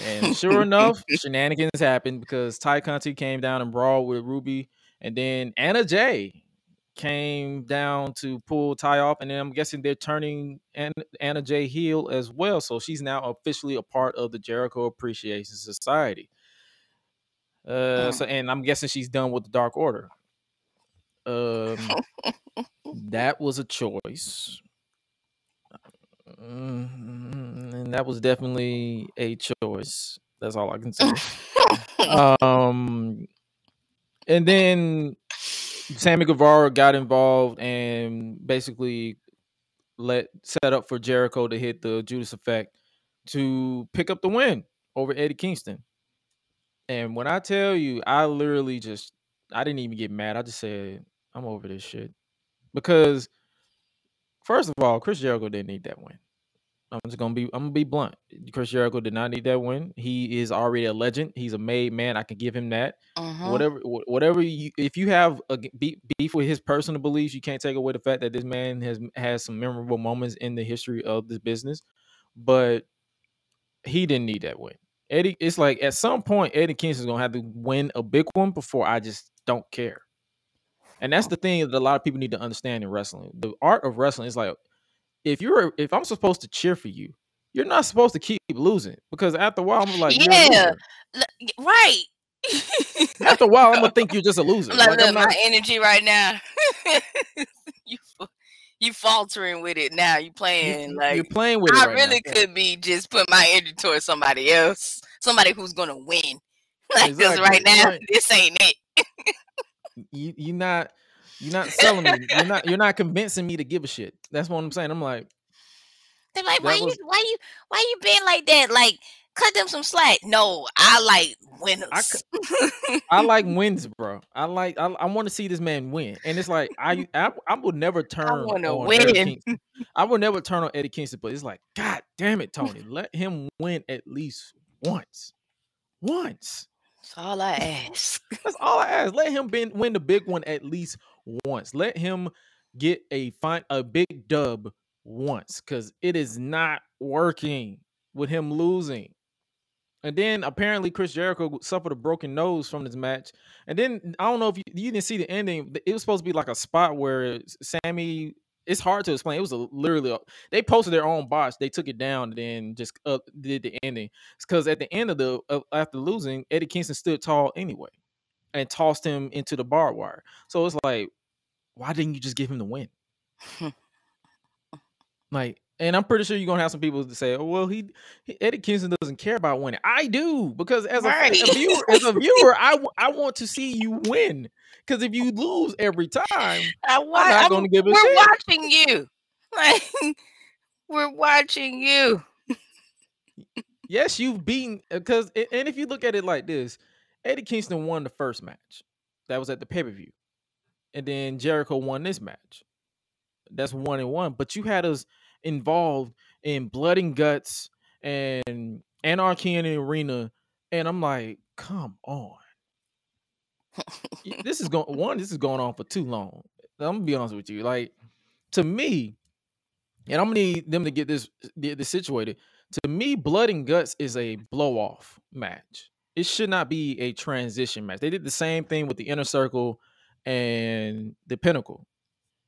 And sure enough, shenanigans happened because Tay Conti came down and brawled with Ruby, and then Anna Jay came down to pull Tay off, and then I'm guessing they're turning Anna, Anna Jay heel as well. So she's now officially a part of the Jericho Appreciation Society. Uh, so and I'm guessing she's done with the Dark Order. Um, that was a choice. Mm, and that was definitely a choice. That's all I can say. um, and then Sammy Guevara got involved and basically let set up for Jericho to hit the Judas effect to pick up the win over Eddie Kingston. And when I tell you, I literally just I didn't even get mad. I just said I'm over this shit because first of all, Chris Jericho didn't need that win. I'm just gonna be I'm gonna be blunt. Chris Jericho did not need that win. He is already a legend. He's a made man. I can give him that. Mhm. Whatever whatever you if you have a beef, beef with his personal beliefs, you can't take away the fact that this man has has some memorable moments in the history of this business. But he didn't need that win. Eddie, it's like at some point Eddie Kingston's gonna have to win a big one before I just don't care. And that's the thing that a lot of people need to understand in wrestling. The art of wrestling is like if you're if I'm supposed to cheer for you, you're not supposed to keep losing because after a while I'm like, you're Yeah. loser. L- y- right. After a while, I'm gonna think you're just a loser. I'm like, Like, look, I'm not, my energy right now. you you faltering with it now. You playing you- like you're playing with it I right now. really could be just putting my energy towards somebody else, somebody who's gonna win. Like this Exactly, right now, right. this ain't it. You you not you're not selling me. You're not you're not convincing me to give a shit. That's what I'm saying. I'm like, They're like, why That you why you why you being like that? Like cut them some slack. No, I like winners. I like wins, bro. I like I, I want to see this man win, and it's like I I, I would never turn Eddie win. Kingston. I would never turn on Eddie Kingston, but it's like, God damn it, Tony, let him win at least once, once. That's all I ask. That's all I ask. Let him win the big one at least once. Let him get a fine a big dub once, because it is not working with him losing. And then apparently Chris Jericho suffered a broken nose from this match. And then I don't know if you, you didn't see the ending. It was supposed to be like a spot where Sammy. It's hard to explain. It was a, literally a, they posted their own botch. They took it down and then just uh, did the ending. because at the end of the of, after losing, Eddie Kingston stood tall anyway and tossed him into the barbed wire. So it's like, why didn't you just give him the win? Like, and I'm pretty sure you're gonna have some people to say, "Oh, well, he, he Eddie Kingston doesn't care about winning." I do because as a, Right. a viewer, as a viewer, I I want to see you win. Because if you lose every time, I wa- not I'm- gonna give a we're shit. watching you. Like we're watching you. yes, you've beaten. Uh, because and if you look at it like this, Eddie Kingston won the first match. That was at the pay per view, and then Jericho won this match. That's one and one. But you had us involved in blood and guts and Anarchy in the arena, and I'm like, come on. This is going one. This is going on for too long. I'm gonna be honest with you. Like to me, and I'm gonna need them to get this get this situated. To me, blood and guts is a blow off match. It should not be a transition match. They did the same thing with the inner circle and the pinnacle.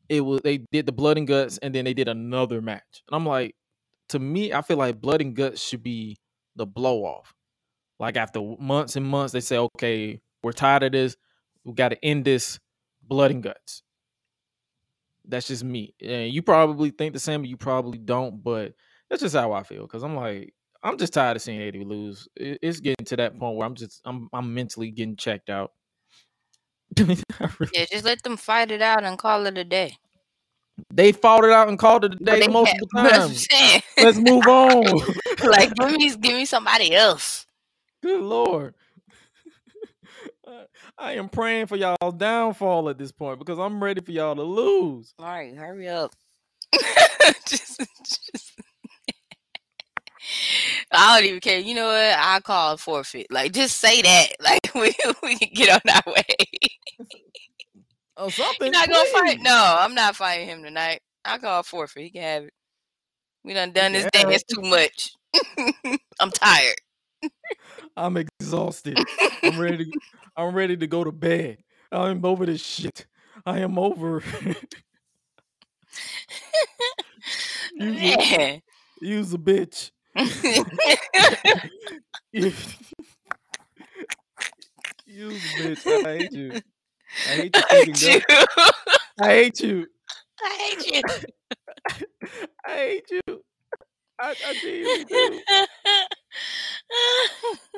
It was they did the blood and guts, and then they did another match. And I'm like, to me, I feel like blood and guts should be the blow off. Like after months and months, they say, okay, we're tired of this. We got to end this blood and guts. That's just me. And you probably think the same, but you probably don't. But that's just how I feel. Cause I'm like, I'm just tired of seeing Eddie lose. It's getting to that point where I'm just I'm I'm mentally getting checked out. Yeah, just let them fight it out and call it a day. they fought it out and called it a day multiple had- what I'm times. Let's move on. like give me give me somebody else. Good lord. I- I am praying for y'all downfall at this point because I'm ready for y'all to lose. All right, hurry up. just, just- I don't even care. You know what? I call it forfeit. Like, just say that. Like, we we can get on our way. Oh, something. You're not gonna fight? No, I'm not fighting him tonight. I call forfeit. He can have it. We done done this Yeah. dance too much. I'm tired. I'm exhausted. I'm ready. To, I'm ready to go to bed. I'm over this shit. I am over. a, Man. use a bitch. A bitch. I hate you. I hate you. I hate you. I hate you. I hate you. I hate you. I, I genuinely do.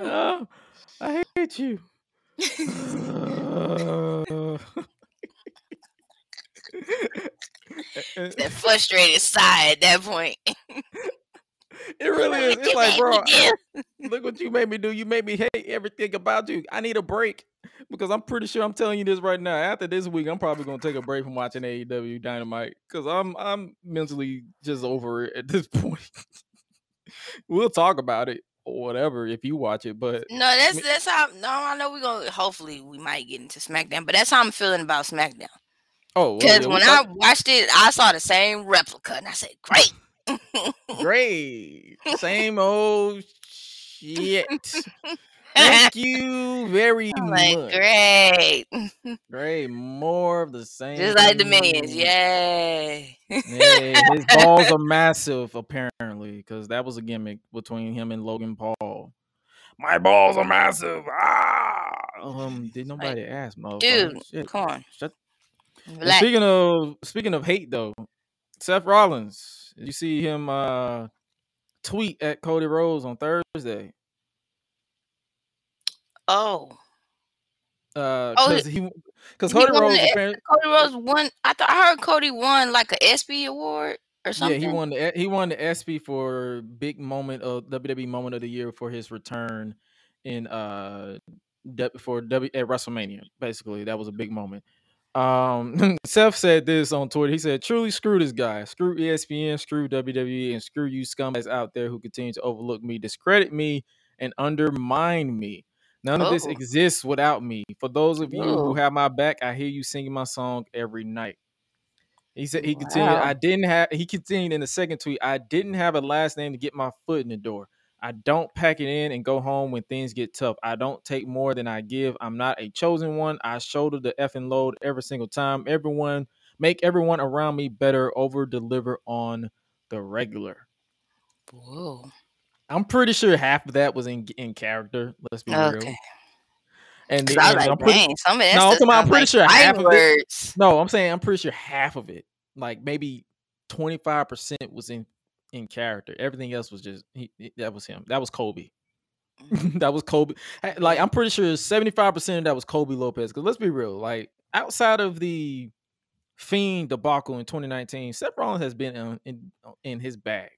Oh, I hate you. Uh, that frustrated sigh at that point. It really is. It's like, bro, look what you made me do. You made me hate everything about you. I need a break because I'm pretty sure I'm telling you this right now. After this week, I'm probably gonna take a break from watching AEW Dynamite because I'm I'm mentally just over it at this point. we'll talk about it or whatever if you watch it, but No, that's that's how. No, I know we're gonna. Hopefully, we might get into SmackDown, but that's how I'm feeling about SmackDown. oh, well, Because yeah, when I watched it, I saw the same replica, and I said, "Great." Great, same old shit. Thank you very I'm like, much. great, Great, more of the same. just like the minions. Yay! Yeah, his balls are massive, apparently, because that was a gimmick between him and Logan Paul. My balls are massive. Ah, um, did nobody ask, motherfucker? Dude, Shit. come on. Shut. Speaking of speaking of hate, though, Seth Rollins, you see him uh tweet at Cody Rhodes on Thursday? Oh, Uh, Oh, because he because Cody Rhodes the- apparently. Cody Rhodes won. I thought I heard Cody won like a ESPY award or something. Yeah, he won the he won the ESPY for big moment of WWE moment of the year for his return in uh for W at WrestleMania. Basically, that was a big moment. Um, Seth said this on Twitter. He said, "Truly, screw this guy. Screw ESPN. Screw WWE, and screw you scumbags out there who continue to overlook me, discredit me, and undermine me." None of this Oh. exists without me. For those of you who have my back, I hear you singing my song every night. He said he continued. I didn't have. He continued in the second tweet. I didn't have a last name to get my foot in the door. I don't pack it in and go home when things get tough. I don't take more than I give. I'm not a chosen one. I shoulder the effing load every single time. Everyone make everyone around me better. Over deliver on the regular. Whoa. I'm pretty sure half of that was in in character. Let's be real. Okay. And, 'Cause the- I was and like, I'm pretty, dang, some of No, I'm stuff talking about- I'm pretty like sure half of it- No, I'm saying I'm pretty sure half of it, like maybe 25% was in in character. Everything else was just he, that was him. That was Colby. Mm-hmm. that was Colby. Like I'm pretty sure 75% of that was Colby Lopez. Cause let's be real, like outside of the Fiend debacle in 2019, Seth Rollins has been in in, in his bag.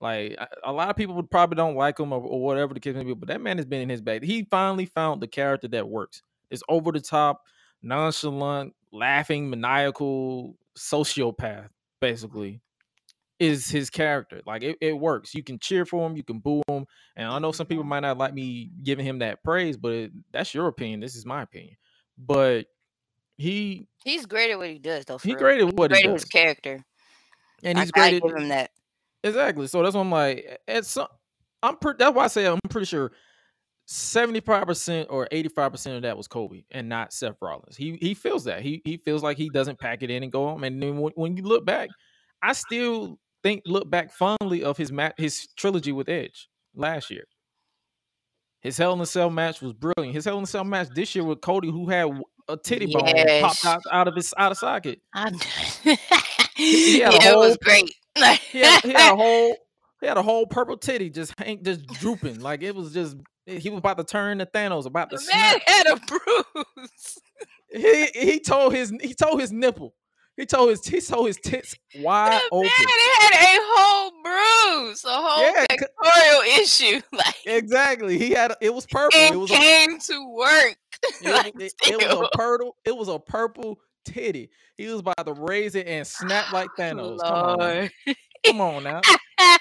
Like a- a lot of people would probably don't like him or, or whatever the case may be, but that man has been in his bag. He finally found the character that works. It's over the top, nonchalant, laughing, maniacal sociopath, basically. Is his character. Like it, it works. You can cheer for him, you can boo him, and I know some people might not like me giving him that praise, but it, that's your opinion. This is my opinion. But he He's great at what he does, though. He great at He's what he great at does, his character. and I he's great at give him that. Exactly. So that's why I'm like, at some, I'm pretty. That's why I say I'm pretty sure seventy five percent or eighty five percent of that was Colby and not Seth Rollins. He he feels that he he feels like he doesn't pack it in and go home. And then when, when you look back, I still think look back fondly of his his trilogy with Edge last year. His Hell in a Cell match was brilliant. His Hell in a Cell match this year with Cody, who had a titty bone popped out, out of his out of socket. I'm he had a yeah, it was great. he had, he had a whole he had a whole purple titty just hang just drooping like it was just eh, he was about to turn to Thanos about to the man snap. had a bruise. He he told his he told his nipple he told his he told his tits wide the open. man had a whole bruise, a whole Yeah, pectoral issue. Like Exactly. He had it was purple. and It was a, came to work. it, like, was- it- it was a purple it was a purple titty. He was about to raise it and snap like Thanos. Come on, now. Lord. come on now.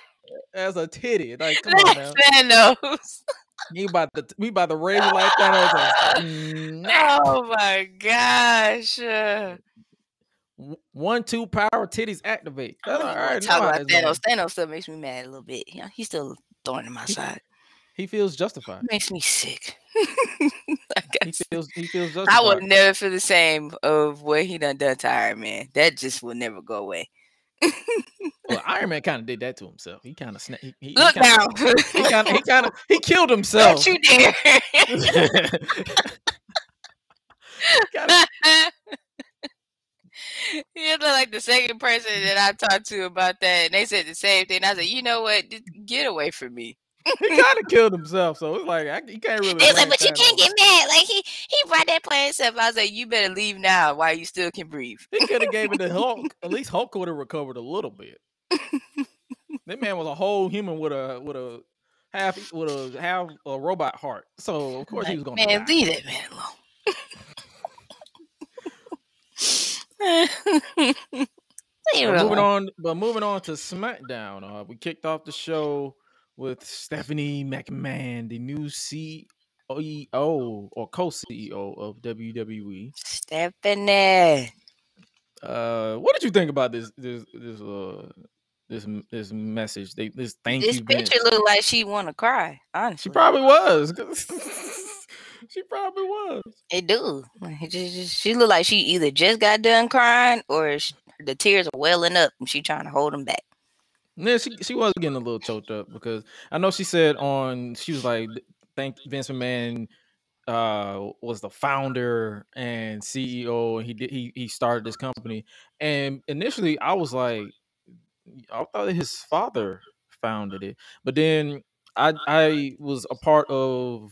As a titty, like come on now. Thanos. You about to we about to raise it like Thanos. and. Oh my gosh. Uh, One two power titties activate. I That's all right. talk no, about. Thanos. Thanos still makes me mad a little bit. You know, he's still throwing in my He- side. He feels justified. makes me sick. He I feels he feels I justified. would never feel the same of what he done done to Iron Man. That just will never go away. Well, Iron Man kind of did that to himself. He kind of sna- he, he, Look kinda, now. He kind of he kind of he killed himself. Don't you dare. Kinda- you look like the second person that I talked to about that, and they said the same thing. I said, you know what? Just get away from me. he kind of killed himself. So it's like I, you can't really. They was like, but you can't get mad. Like he he brought that plan himself. I was like, you better leave now while you still can breathe. He could have gave it to Hulk. At least Hulk would have recovered a little bit. that man was a whole human with a with a half with a half a robot heart. So of course he was gonna man, die. leave that man alone. moving on, but moving on to SmackDown, uh, we kicked off the show with Stephanie McMahon, the new CEO or co-CEO of WWE. Stephanie. Uh, what did you think about this this this uh this this message? They this thank This you. Vince? picture looked like she want to cry. Honestly, She probably was. she probably was. It do. It just, just- she look like she either just got done crying or sh the tears are welling up and she trying to hold them back. Yeah, she she was getting a little choked up because I know she said on she was like thank Vince McMahon uh was the founder and CEO and he did he he started this company and initially I was like I thought his father founded it but then I I was a part of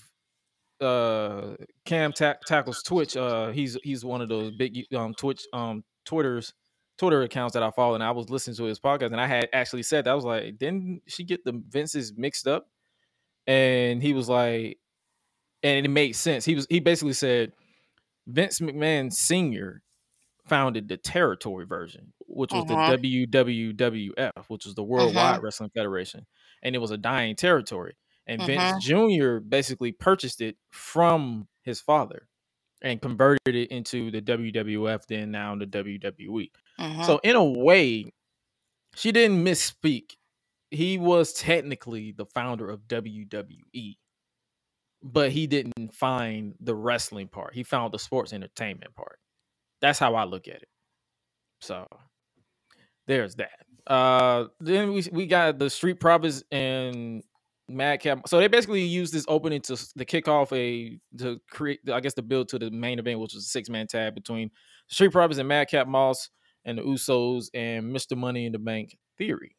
uh Cam Ta- tackles Twitch uh he's he's one of those big um Twitch um Twitter's Twitter accounts that I follow, and I was listening to his podcast, and I had actually said that I was like, didn't she get the Vince's mixed up? And he was like, and it made sense. He was he basically said Vince McMahon Senior founded the territory version, which was Uh-huh. the WWWF, which was the Worldwide Wrestling Federation, and it was a dying territory. And Uh-huh. Vince Jr. basically purchased it from his father and converted it into the WWF, then now the WWE. Mhm. So in a way, she didn't misspeak. He was technically the founder of WWE, but he didn't find the wrestling part. He found the sports entertainment part. That's how I look at it. So there's that. Uh then we we got the Street Profits and Madcap. So they basically used this opening to s- to kick off a to create I guess the build to the main event, which was a six man tag between Street Profits and Madcap Moss and the Usos and Mr. Money in the Bank Theory.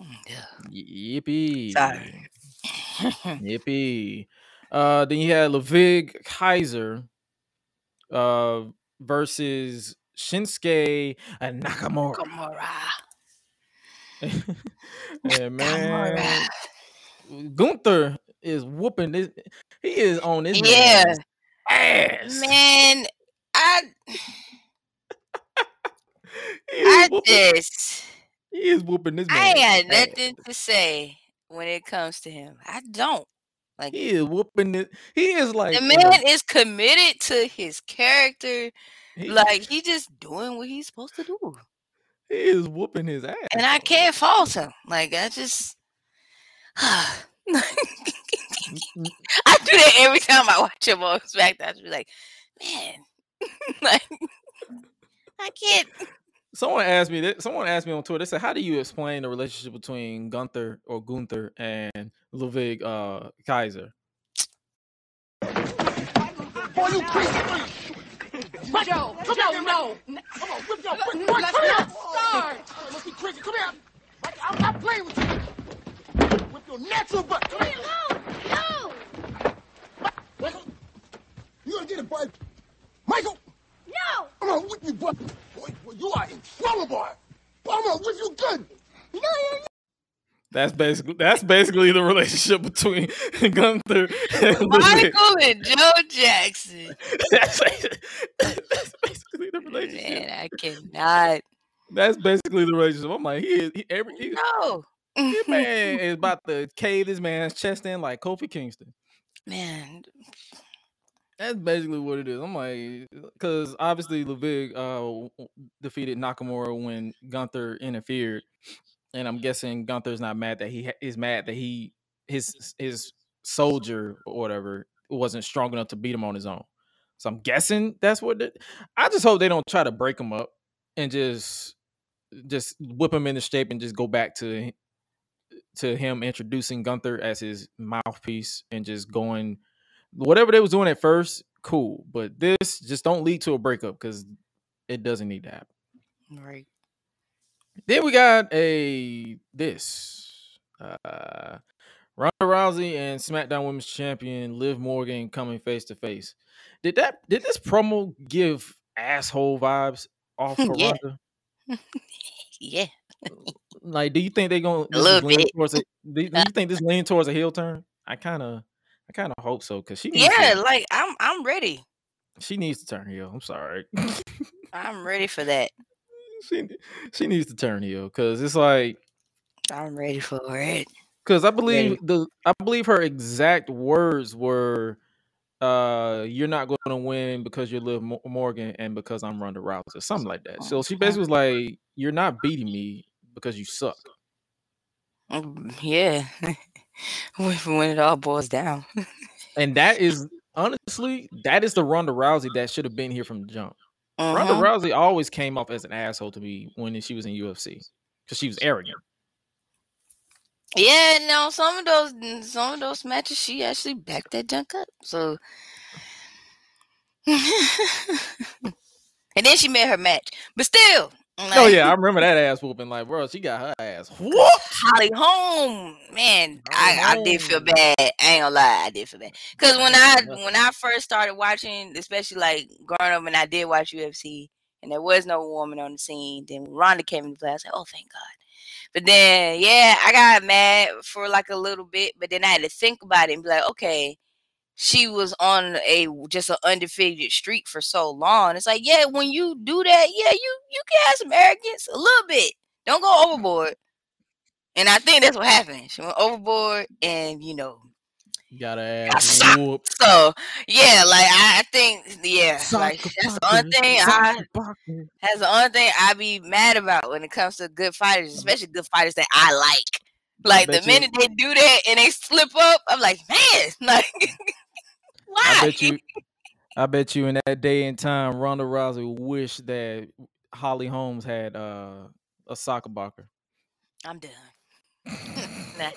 Mm, yeah. Yippee. Sorry. Yippee. Uh, then you had Ludwig Kaiser uh, versus Shinsuke and Nakamura. Gamora. and man, Gamora. Gunther is whooping this. He is on this Yeah. ass. Man, I I whooping- just He is whooping this man. I ain't got nothing to say when it comes to him. I don't. Like He is whooping it. He is like the man a- is committed to his character. he, Like he just doing what he's supposed to do. he is whooping his ass. And I can't fault him. Like I just I do that every time I watch him on SmackDown. I just be like, man, like I can't. Someone asked me that. Someone asked me on Twitter. They said, "How do you explain the relationship between Gunther or Gunther and Ludwig uh, Kaiser?" Boy, you crazy. Joe, Joe, no. Come on, whip your quick. Boy, come here. Start. Must be crazy. Come here. I, I'm not playing with you. With your natural butt. Come here. No, no. Michael, you gonna get it, boy. Michael. No. I'm gonna whip you, boy. Boy, boy you are in trouble, boy. Boy, I'm gonna whip you good. No, no, no. That's basically that's basically the relationship between Gunther and Ludwig. Michael and Joe Jackson. that's, that's basically the relationship. Man, I cannot. That's basically the relationship. I'm like, he is he, every he, No. This man is about to cave this man's chest in like Kofi Kingston. Man, That's basically what it is. I'm like, because obviously Ludwig uh defeated Nakamura when Gunther interfered, and I'm guessing Gunther's not mad that he ha- is mad that he his his soldier or whatever wasn't strong enough to beat him on his own. So I'm guessing that's what. It, I just hope they don't try to break him up and just just whip him into shape and just go back to to him introducing Gunther as his mouthpiece and just going whatever they was doing at first, cool. But this just don't lead to a breakup because it doesn't need to happen. right. Then we got a this uh Ronda Rousey and SmackDown Women's Champion Liv Morgan coming face to face. Did that did this promo give asshole vibes off for Yeah. Ronda? Yeah. Uh, like, do you think they're gonna is little bit. towards a, do, do you uh. think this lean towards a heel turn? I kind of I kind of hope so because she needs Yeah, to, like I'm I'm ready. she needs to turn heel. I'm sorry. I'm ready for that. she she needs to turn heel because it's like I'm ready for it. because I Ready. believe the I believe her exact words were, uh, "You're not going to win because you're Liv Morgan and because I'm Ronda Rousey," or something like that. So she basically was like, "You're not beating me because you suck." Mm, Yeah. when when it all boils down. And that is honestly that is the Ronda Rousey that should have been here from the jump. Ronda Mhm. Rousey always came off as an asshole to me when she was in UFC because she was arrogant. Yeah, no, some of those some of those matches she actually backed that junk up. So and then she made her match. But still, Oh yeah, I remember that ass whooping. Like, bro, she got her ass whooped. Holly Holm, man, I, I did feel bad. I ain't gonna lie, I did feel bad. Cause when I when I first started watching, especially like growing up, and I did watch UFC, and there was no woman on the scene. Then Ronda came into play, I was like, oh, thank God. But then, yeah, I got mad for like a little bit, but then I had to think about it and be like, okay, she was on a just an undefeated streak for so long. It's like, yeah, when you do that, yeah, you you can have some arrogance a little bit. Don't go overboard. And I think that's what happened. She went overboard, and you know, Got her Got ass socked. whooped. so yeah, like I, I think, yeah, like that's the only thing I soccer that's the only thing I be mad about when it comes to good fighters, especially good fighters that I like. Like the bet you- minute they do that and they slip up, I'm like, man, like why? I bet you. I bet you in that day and time, Ronda Rousey wished that Holly Holmes had uh, a soccer blocker. I'm done. Nah.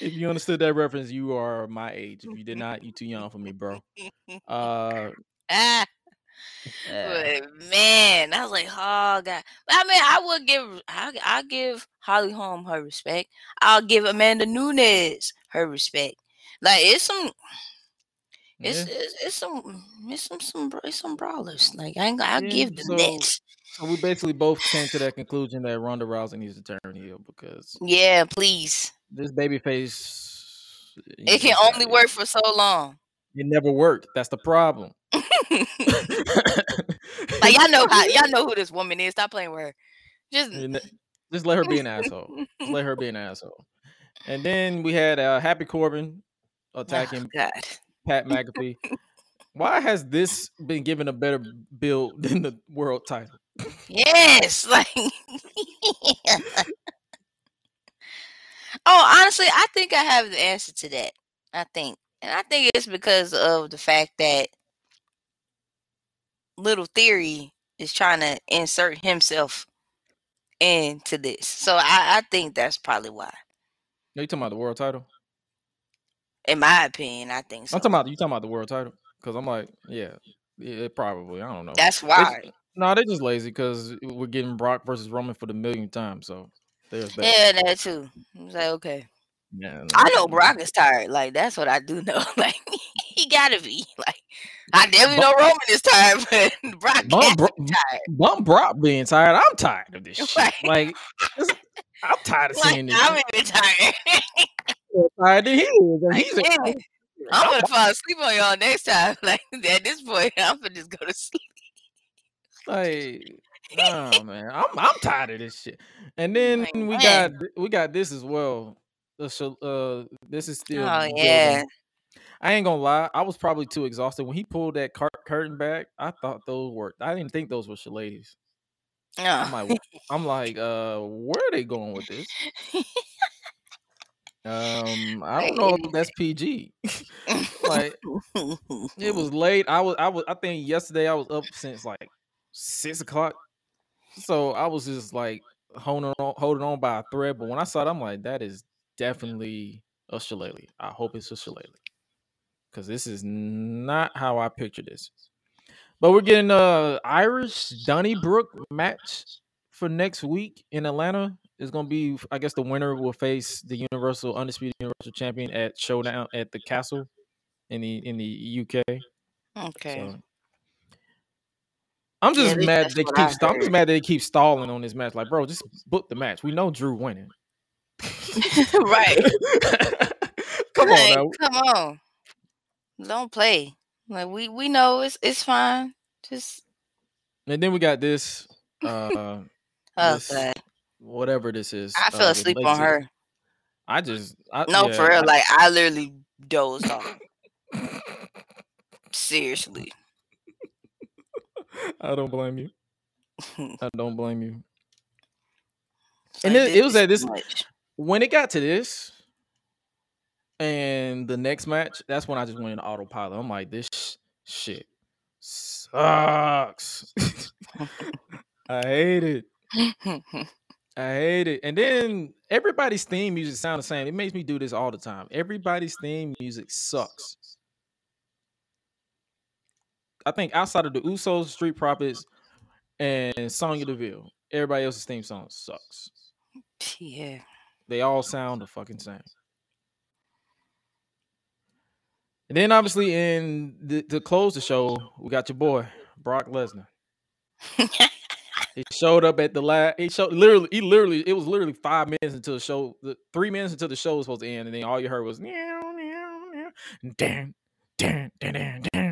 If you understood that reference, you are my age. If you did not, you too young for me, bro. Uh, Ah, but man, I was like, oh god. But I mean, I would give, I, I'll give Holly Holm her respect. I'll give Amanda Nunes her respect. Like it's some, it's yeah. it's, it's some, it's some some it's some brawlers. Like I ain't, gonna- I'll Yeah, give them so- that. So we basically both came to that conclusion that Ronda Rousey needs to turn heel because Yeah, please. This baby face It can only work for so long. It never worked. That's the problem. Like y'all know how y'all know who this woman is. Stop playing with her. Just Just let her be an asshole. Just let her be an asshole. And then we had uh, Happy Corbin Oh, attacking God. Pat McAfee. Why has this been given a better build than the world title? Yes, like. oh, honestly, I think I have the answer to that. I think, and I think it's because of the fact that Little Theory is trying to insert himself into this. So I, I think that's probably why. Are you talking about the world title? In my opinion, I think so. I'm talking about you talking about the world title because I'm like, yeah, yeah, probably. I don't know. That's why. No, they're just lazy because we're getting Brock versus Roman for the millionth time. So there's that. Yeah, that too. I was like, okay. Yeah, I know. Brock is tired. Like that's what I do know. Like he gotta be. Like I definitely know Roman is tired, but Brock Bum, Bro- tired. Bum Brock being tired. I'm tired of this shit. Right. Like, I'm tired of seeing Like this. I'm even tired. tired than he is, and he's man, I'm gonna fall asleep on y'all next time. Like at this point, I'm gonna just go to sleep. like, nah, man. I'm I'm tired of this shit. And then Like, we man. got we got this as well. Uh, this is still. Oh yeah. I ain't gonna lie. I was probably too exhausted when he pulled that cur- curtain back. I thought those were. I didn't think those were ladies. I'm Oh. like, I'm like, uh, where are they going with this? Um, I don't know if that's PG. like, it was late. I was, I was, I think yesterday I was up since like six o'clock. So I was just like holding on, holding on by a thread. But when I saw it, I'm like, that is definitely a shillelagh. I hope it's a shillelagh because this is not how I pictured this. But we're getting a Irish Donnybrook match for next week in Atlanta. It's gonna be, I guess, the winner will face the Universal Undisputed Universal Champion at Showdown at the Castle in the in the UK. Okay. So I'm just least mad they keep. I'm just mad they keep stalling on this match. Like, bro, just book the match. We know Drew winning. right. Come Like, on now. Come on. Don't play. Like we we know it's it's fine. Just And then we got this. Uh, oh this god. whatever this is. I uh, fell asleep on her. I just I, No, yeah, for real. I- Like I literally dozed off. Seriously. I don't blame you. I don't blame you. And it- it was at this- much. When it got to this and the next match, that's when I just went into autopilot. I'm like, this sh- shit sucks. I hate it. I hate it. And then everybody's theme music sound the same. It makes me do this all the time. Everybody's theme music sucks. I think outside of the Usos, Street Profits, and Sonya Deville, everybody else's theme song sucks. yeah. They all sound the fucking same. And then obviously in the, to close the show, we got your boy Brock Lesnar. He showed up at the last. He showed literally. He literally. It was literally five minutes until the show. The three minutes until the show was supposed to end, and then all you heard was meow meow meow, dan dan dan dan dan.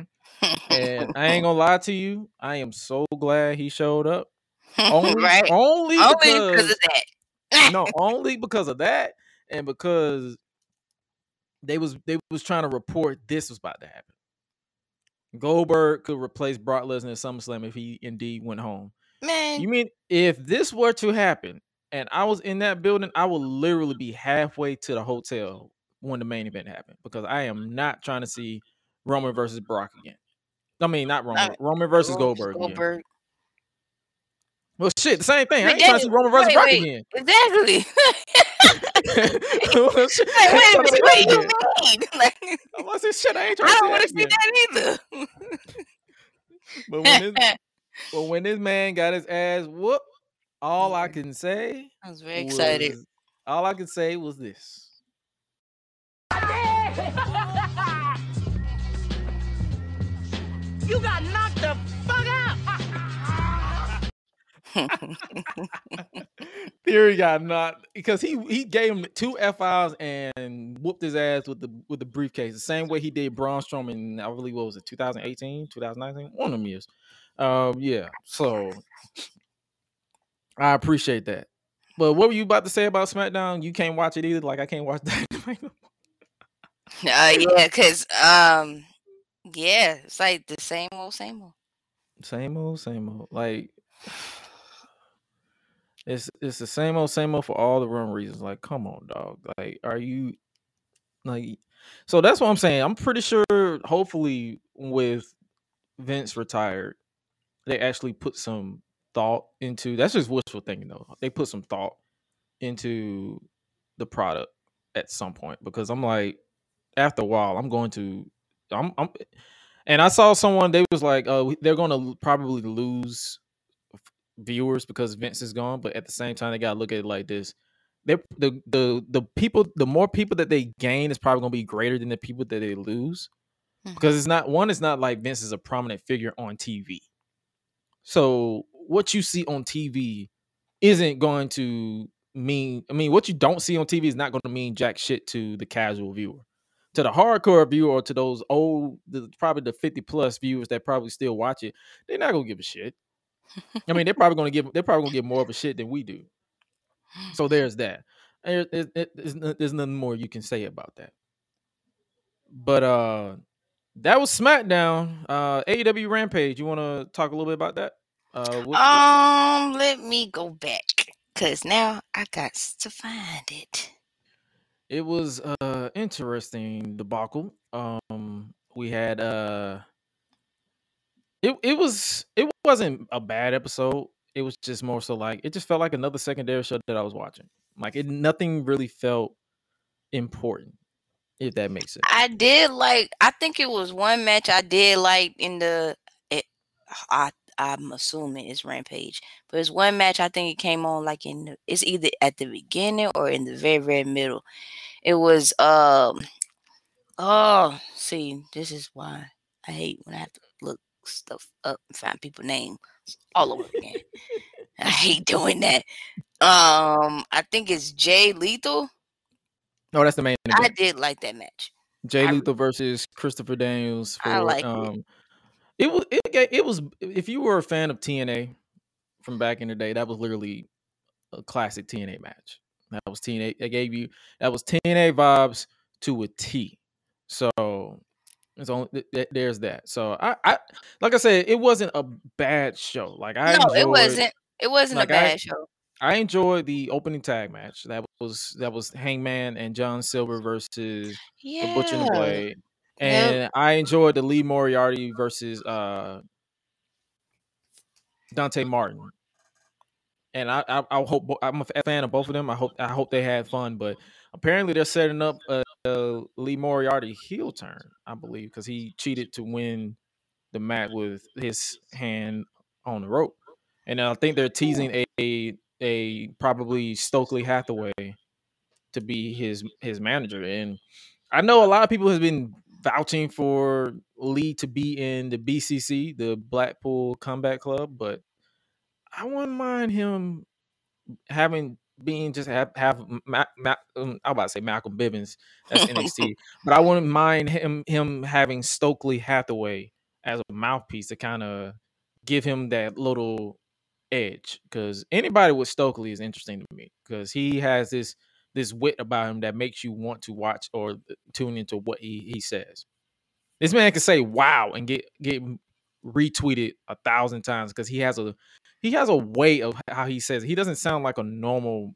And I ain't gonna lie to you. I am so glad he showed up. Only, right. only, Only because, because of that. no, only because of that, and because they was they was trying to report this was about to happen. Goldberg could replace Brock Lesnar at SummerSlam if he indeed went home. Man, You mean if this were to happen and I was in that building, I would literally be halfway to the hotel when the main event happened because I am not trying to see Roman versus Brock again. I mean, not Roman. Uh, Roman versus Gold- Goldberg. Again. Goldberg. Well, shit, the same thing. I Wait, ain't trying to see Roman versus wait, Brock wait. again. Exactly. Well, shit, I Like, wait a minute. What that do you mean? Like, I'm like, this shit, I ain't trying I to don't want to see that either. But when this, but when this man got his ass whooped, all I can say I was very excited. all I could say was this. You got knocked the fuck out. Theory got knocked because he he gave him two FIs and whooped his ass with the with the briefcase the same way he did Braun Strowman. I believe what was it 2018, 2019, one of them years. Um, yeah. So I appreciate that. But what were you about to say about SmackDown? You can't watch it either. Like I can't watch that. Uh, yeah, cause um, yeah, it's like the same old, same old. Same old, same old. Like it's it's the same old, same old for all the wrong reasons. Like, come on, dog. Like, are you like? So that's what I'm saying. I'm pretty sure. Hopefully, with Vince retired, they actually put some thought into. That's just wishful thinking, though. They put some thought into the product at some point because I'm like, after a while, I'm going to, I'm, I'm, and I saw someone they was like, uh, they're going to probably lose viewers because Vince is gone, but at the same time, they gotta look at it like this. They the the the people the more people that they gain is probably gonna be greater than the people that they lose. Mhm. Because it's not one, it's not like Vince is a prominent figure on TV. So what you see on TV isn't going to mean I mean what you don't see on TV is not going to mean jack shit to the casual viewer. To the hardcore viewer or to those old the, probably the 50 plus viewers that probably still watch it, they're not gonna give a shit. I mean, they're probably gonna give they're probably gonna get more of a shit than we do. So there's that. It- it- there's, nothing more you can say about that. But uh that was SmackDown. Uh AEW Rampage. You want to talk a little bit about that? Uh, what- Um, let me go back because now I got to find it. It was uh interesting debacle. Um we had uh it it was it wasn't a bad episode. It was just more so like it just felt like another secondary show that I was watching. Like it nothing really felt important, if that makes sense. I did like. I think it was one match I did like in the. It, I I'm assuming it's Rampage, but it's one match I think it came on like in. The, it's either at the beginning or in the very very middle. It was um. Oh, see, this is why I hate when I have to look stuff up and find people name all over again. I hate doing that. Um, I think it's Jay Lethal. No, that's the main I did like that match. Jay I- Lethal versus Christopher Daniels for I liked it. um it was it, it was if you were a fan of TNA from back in the day, that was literally a classic TNA match. That was TNA. That gave you that was TNA vibes to a T. So it's only th- th- there's that. So I, I like I said, it wasn't a bad show. Like I no, it wasn't. It wasn't like, a I- bad show. I enjoyed the opening tag match. That was that was Hangman and John Silver versus the Butcher and the Blade. Yep. And I enjoyed the Lee Moriarty versus uh Dante Martin. And I, I, I hope I'm a fan of both of them. I hope I hope they had fun. But apparently they're setting up a, a Lee Moriarty heel turn, I believe, because he cheated to win the match with his hand on the rope. And I think they're teasing a a, a probably Stokely Hathaway to be his his manager. And I know a lot of people have been vouching for Lee to be in the BCC, the Blackpool Combat Club, but I wouldn't mind him having being just have have Ma- Ma- um, I about to say Malcolm Bivens that's NXT, but I wouldn't mind him him having Stokely Hathaway as a mouthpiece to kind of give him that little edge because anybody with Stokely is interesting to me because he has this this wit about him that makes you want to watch or tune into what he he says. This man can say "wow" and get get retweeted a thousand times because he has a he has a way of how he says. it. He doesn't sound like a normal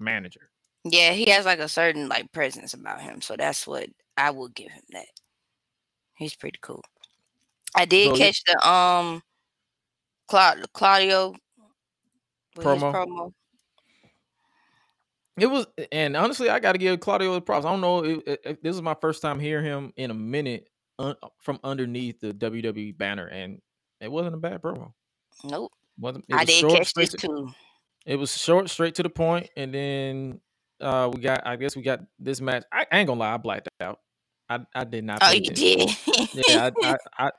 manager. Yeah, he has like a certain like presence about him. So that's what I will give him that. He's pretty cool. I did So catch the um Cla- Claudio Promo? promo. It was, and honestly, I got to give Claudio the props. I don't know if, if- this is my first time hearing him in a minute un, from underneath the WWE banner, and it wasn't a bad promo. Nope. wasn't I was did short, catch this to- too. It was short, straight to the point, and then uh we got. I guess we got this match. I, I ain't gonna lie, I blacked out. I I did not. Oh, you did. Yeah, I, I, I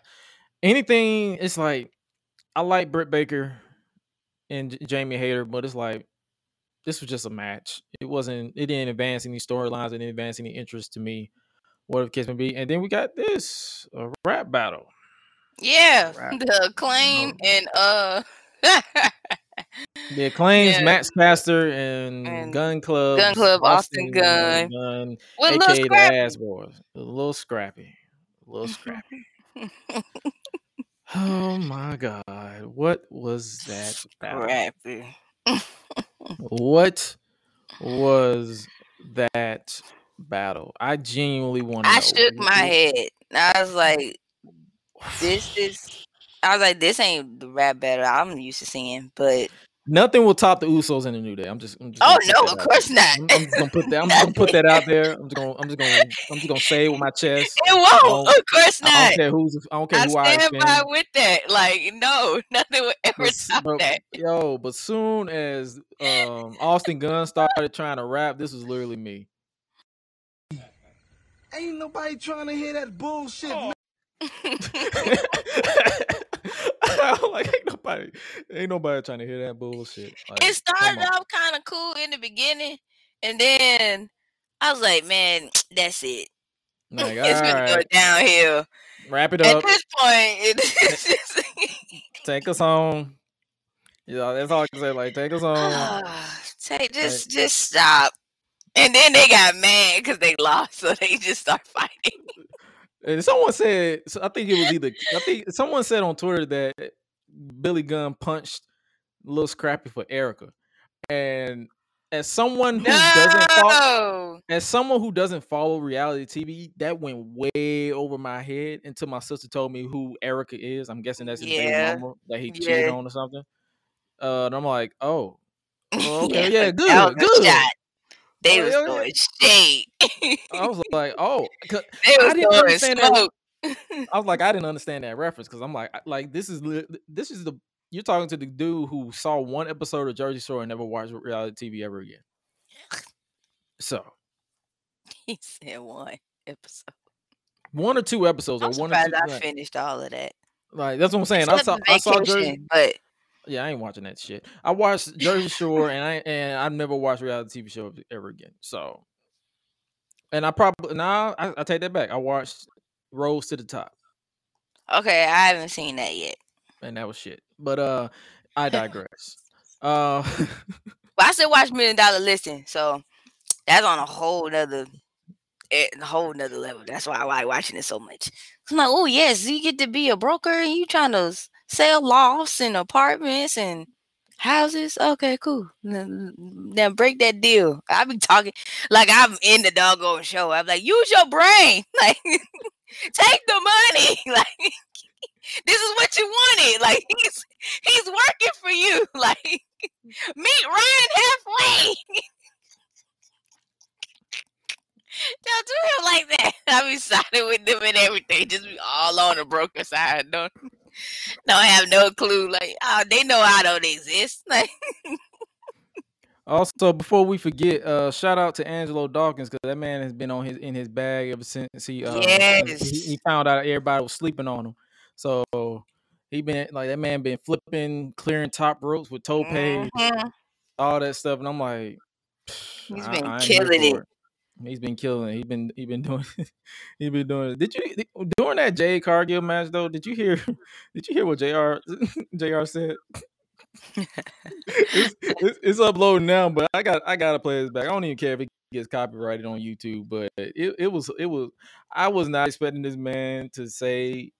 anything. It's like I like Britt Baker and Jamie Hayter, but it's like this was just a match. It wasn't. It didn't advance any storylines. It didn't advance any interest to me. Whatever the case may be. And then we got this a rap battle. yeah, Right. the acclaim No. and uh The acclaims Yeah. Max Caster and, And Gunn Club. Gunn Club, Austin Gunn. Gun With aka Lil the Ass Boys. A little scrappy. A little scrappy. oh my god. What was that battle? Scrappy. What was that battle? I genuinely want to know. I shook my head. I was like, this is. I was like, this ain't the rap battle I'm used to seeing. But Nothing will top the Usos in the New Day. I'm just. I'm just oh gonna put no, that of out course there. not. I'm, I'm just gonna put that. I'm just gonna put that out there. I'm just gonna. I'm just gonna. I'm just gonna say it with my chest. It won't. of course not. I not. don't care who's. I don't care I who I stand by with that. Like, no, nothing will ever But, s- top but- that. yo, but soon as um Austin Gunn started trying to rap, this was literally me. Ain't nobody trying to hear that bullshit, man. Like, ain't nobody, ain't nobody trying to hear that bullshit. Like, it started off kind of cool in the beginning, and then I was like, man, that's it. Like, it's gonna all go downhill. wrap it up. At this point, it's just take us home. Yeah, that's all I can say. Like, take us home. Ah, take just just stop. And then they got mad because they lost, so they just start fighting. And someone said, so I think it was either, I think someone said on Twitter that Billy Gunn punched Lil Scrappy for Erica, and as someone who doesn't follow. As someone who doesn't follow reality TV, that went way over my head until my sister told me who Erica is. I'm guessing that's his Yeah. baby mama that he cheated on or something. Uh, and I'm like, oh, Yeah, okay, yeah, that good, good. shot. They Oh, was yeah, yeah. shade. I was like, oh, they I didn't understand that. smoke. I was like, I didn't understand that reference because I'm like, like this is this is the you're talking to the dude who saw one episode of Jersey Shore and never watched reality TV ever again. So he said one episode. one or two episodes I'm or one or two. I like, finished all of that. like, that's what I'm saying. I saw the I saw Jersey. but Yeah, I ain't watching that shit. I watched Jersey Shore, and I and I've never watched reality TV show ever again. So, and I probably now I, I take that back. I watched Rose to the Top, okay, I haven't seen that yet. and that was shit. But uh, I digress. uh, But I still watch Million Dollar Listing, so that's on a whole nother, eh, a whole nother level. That's why I like watching it so much. I'm like, oh yes, you get to be a broker and you trying to sell lofts and apartments and houses. Okay, cool. Now break that deal. I be talking like I'm in the doggone show. I'm like, use your brain, like take the money, like. This is what you wanted. Like he's he's working for you. Like meet Ryan halfway. Don't do him like that. I be siding with them and everything. Just be all on the broker side. Don't don't have no clue. Like, oh, they know I don't exist. Like, also, before we forget, uh, shout out to Angelo Dawkins because that man has been on his in his bag ever since he uh he, Yes. he found out everybody was sleeping on him. So he been like that man been flipping, clearing top ropes with tope. mhm. all that stuff, and I'm like, He's I- been I killing for He's been killing. He been he been doing. he been doing. Did you during that Jade Cargill match though? Did you hear? Did you hear what Jr. Jr. said? it's, it's, it's uploading now, but I got I gotta play this back. I don't even care if it gets copyrighted on YouTube, but it, it was it was I was not expecting this man to say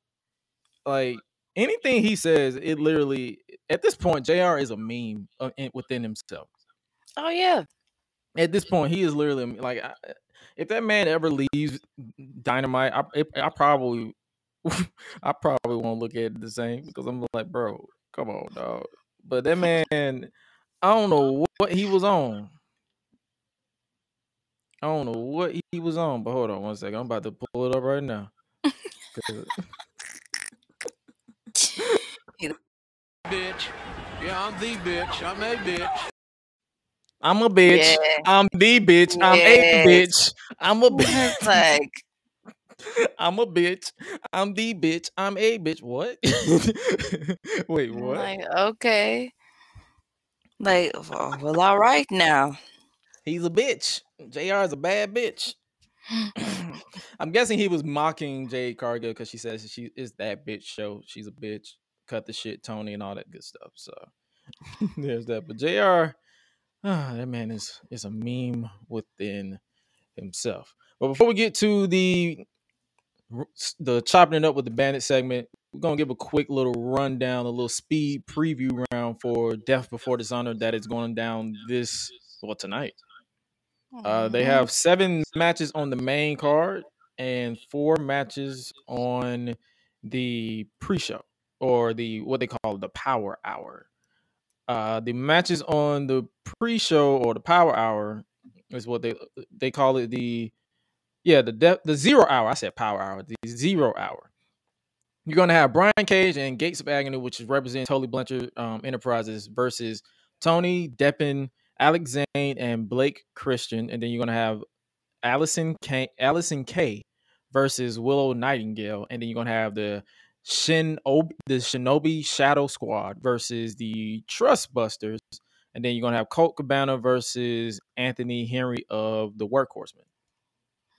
like anything he says. It literally at this point, Jr. is a meme uh, within himself Oh yeah. At this point, he is literally um, like, I, uh, if that man ever leaves Dynamite, I, it, I probably, I probably won't look at it the same because I'm like, bro, come on, dog. But that man, I don't know what he was on. I don't know what he was on, but hold on one second. I'm about to pull it up right now. Bitch. Yeah, I'm the bitch. I'm a bitch. I'm a bitch. Yeah. I'm the bitch. I'm a bitch. I'm a bitch. Like I'm a bitch. I'm the bitch. I'm a bitch. What? Wait, what? like okay. Like well, all right now. He's a bitch. JR is a bad bitch. I'm guessing he was mocking Jade Cargill because she says she is that bitch show. She's a bitch. Cut the shit, Tony, and all that good stuff. So There's that. But Jr. Ah, that man is is a meme within himself. But before we get to the the chopping it up with the bandit segment, we're gonna give a quick little rundown, a little speed preview round for Death Before Dishonor that is going down this well tonight. Uh, they have seven matches on the main card and four matches on the pre-show or the what they call the power hour. Uh, the matches on the pre-show or the power hour is what they they call it the yeah the de- the zero hour. I said power hour. The zero hour. You're gonna have Brian Cage and Gates of Agony, which is representing Tully Blanchard um, Enterprises versus Tony Deppen, Alex Zayne, and Blake Christian, and then you're gonna have Allysin Kay, Allysin Kay versus Willow Nightingale, and then you're gonna have the Shin the Shinobi Shadow Squad versus the Trust Busters, and then you're gonna have Colt Cabana versus Anthony Henry of the Workhorsemen.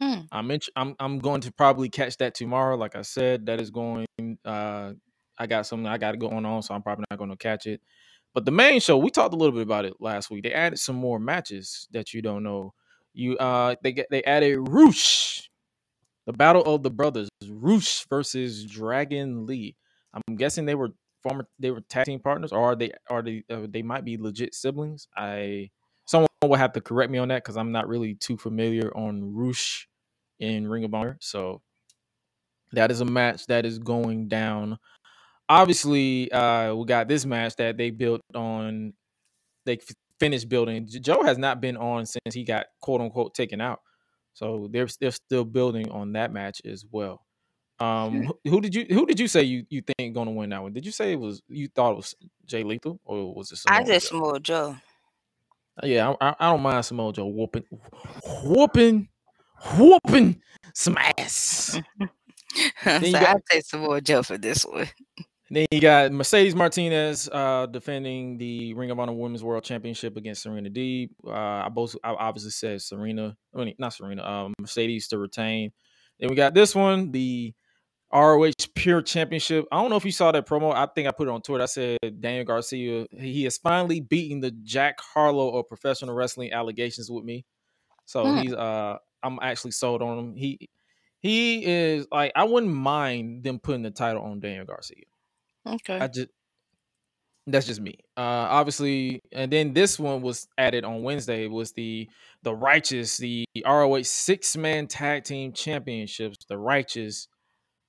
Hmm. I'm I'm I'm going to probably catch that tomorrow. Like I said, that is going. Uh, I got something I got going on, so I'm probably not going to catch it. But the main show, we talked a little bit about it last week. They added some more matches that you don't know. You uh, they get they added Roosh, the Battle of the Brothers, Roosh versus Dragon Lee. I'm guessing they were former they were tag team partners, or are they are they uh, they might be legit siblings. I someone will have to correct me on that because I'm not really too familiar on Roosh in Ring of Honor. So that is a match that is going down. Obviously, uh, we got this match that they built on. They f- finished building. Joe has not been on since he got quote unquote taken out. So they're they're still building on that match as well. Um, who, who did you who did you say you you think going to win that one? Did you say it was you thought it was Jay Lethal or was it? I Samoa just Joe? Samoa Joe. Yeah, I, I, I don't mind Samoa Joe whooping, whooping, whooping some ass. so you I got- say Samoa Joe for this one. Then you got Mercedes Martinez uh, defending the Ring of Honor Women's World Championship against Serena Deeb. Uh, I both I obviously said Serena, I mean not Serena, um, Mercedes to retain. Then we got this one, the ROH Pure Championship. I don't know if you saw that promo. I think I put it on Twitter. I said Daniel Garcia, he has finally beaten the Jack Harlow of professional wrestling allegations with me. So Hmm. he's uh I'm actually sold on him. He he is like I wouldn't mind them putting the title on Daniel Garcia. Okay. I just that's just me. Uh obviously, and then this one was added on Wednesday was the the righteous, the ROH six man tag team championships, the righteous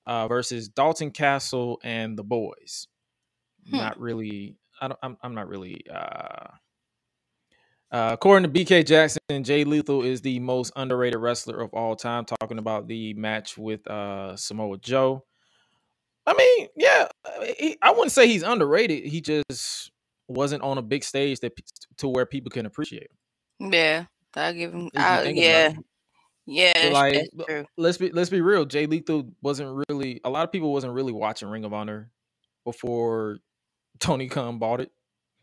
uh versus Dalton Castle and the boys. Hmm. Not really I don't I'm I'm not really uh uh, according to BK Jackson, Jay Lethal is the most underrated wrestler of all time. Talking about the match with uh, Samoa Joe. I mean, yeah, he, I wouldn't say he's underrated. He just wasn't on a big stage that to where people can appreciate. him. Yeah. I give him. I, yeah. Yeah. Like, let's be let's be real. Jay Lethal wasn't really. A lot of people wasn't really watching Ring of Honor before Tony Khan bought it.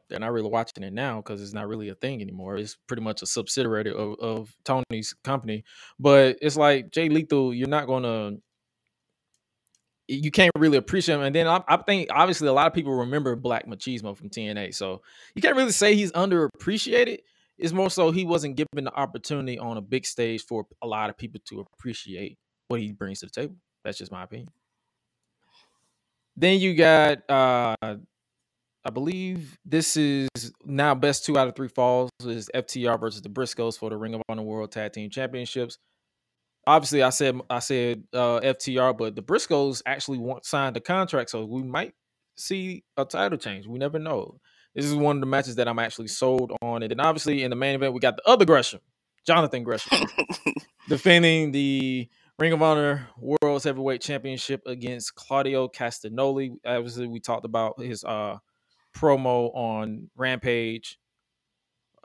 They're not really watching it now because it's not really a thing anymore. It's pretty much a subsidiary of, of Tony's company. But it's like Jay Lethal, you're not gonna you can't really appreciate him. And then I, I think obviously a lot of people remember Black Machismo from TNA. So you can't really say he's underappreciated. It's more so he wasn't given the opportunity on a big stage for a lot of people to appreciate what he brings to the table. That's just my opinion. Then you got uh I believe this is now best two out of three falls is FTR versus the Briscoes for the Ring of Honor World Tag Team Championships. Obviously, I said I said uh, FTR, but the Briscoes actually want signed the contract, so we might see a title change. We never know. This is one of the matches that I'm actually sold on, and then obviously in the main event we got the other Gresham, Jonathan Gresham, defending the Ring of Honor World's Heavyweight Championship against Claudio Castagnoli. Obviously, we talked about his uh promo on Rampage.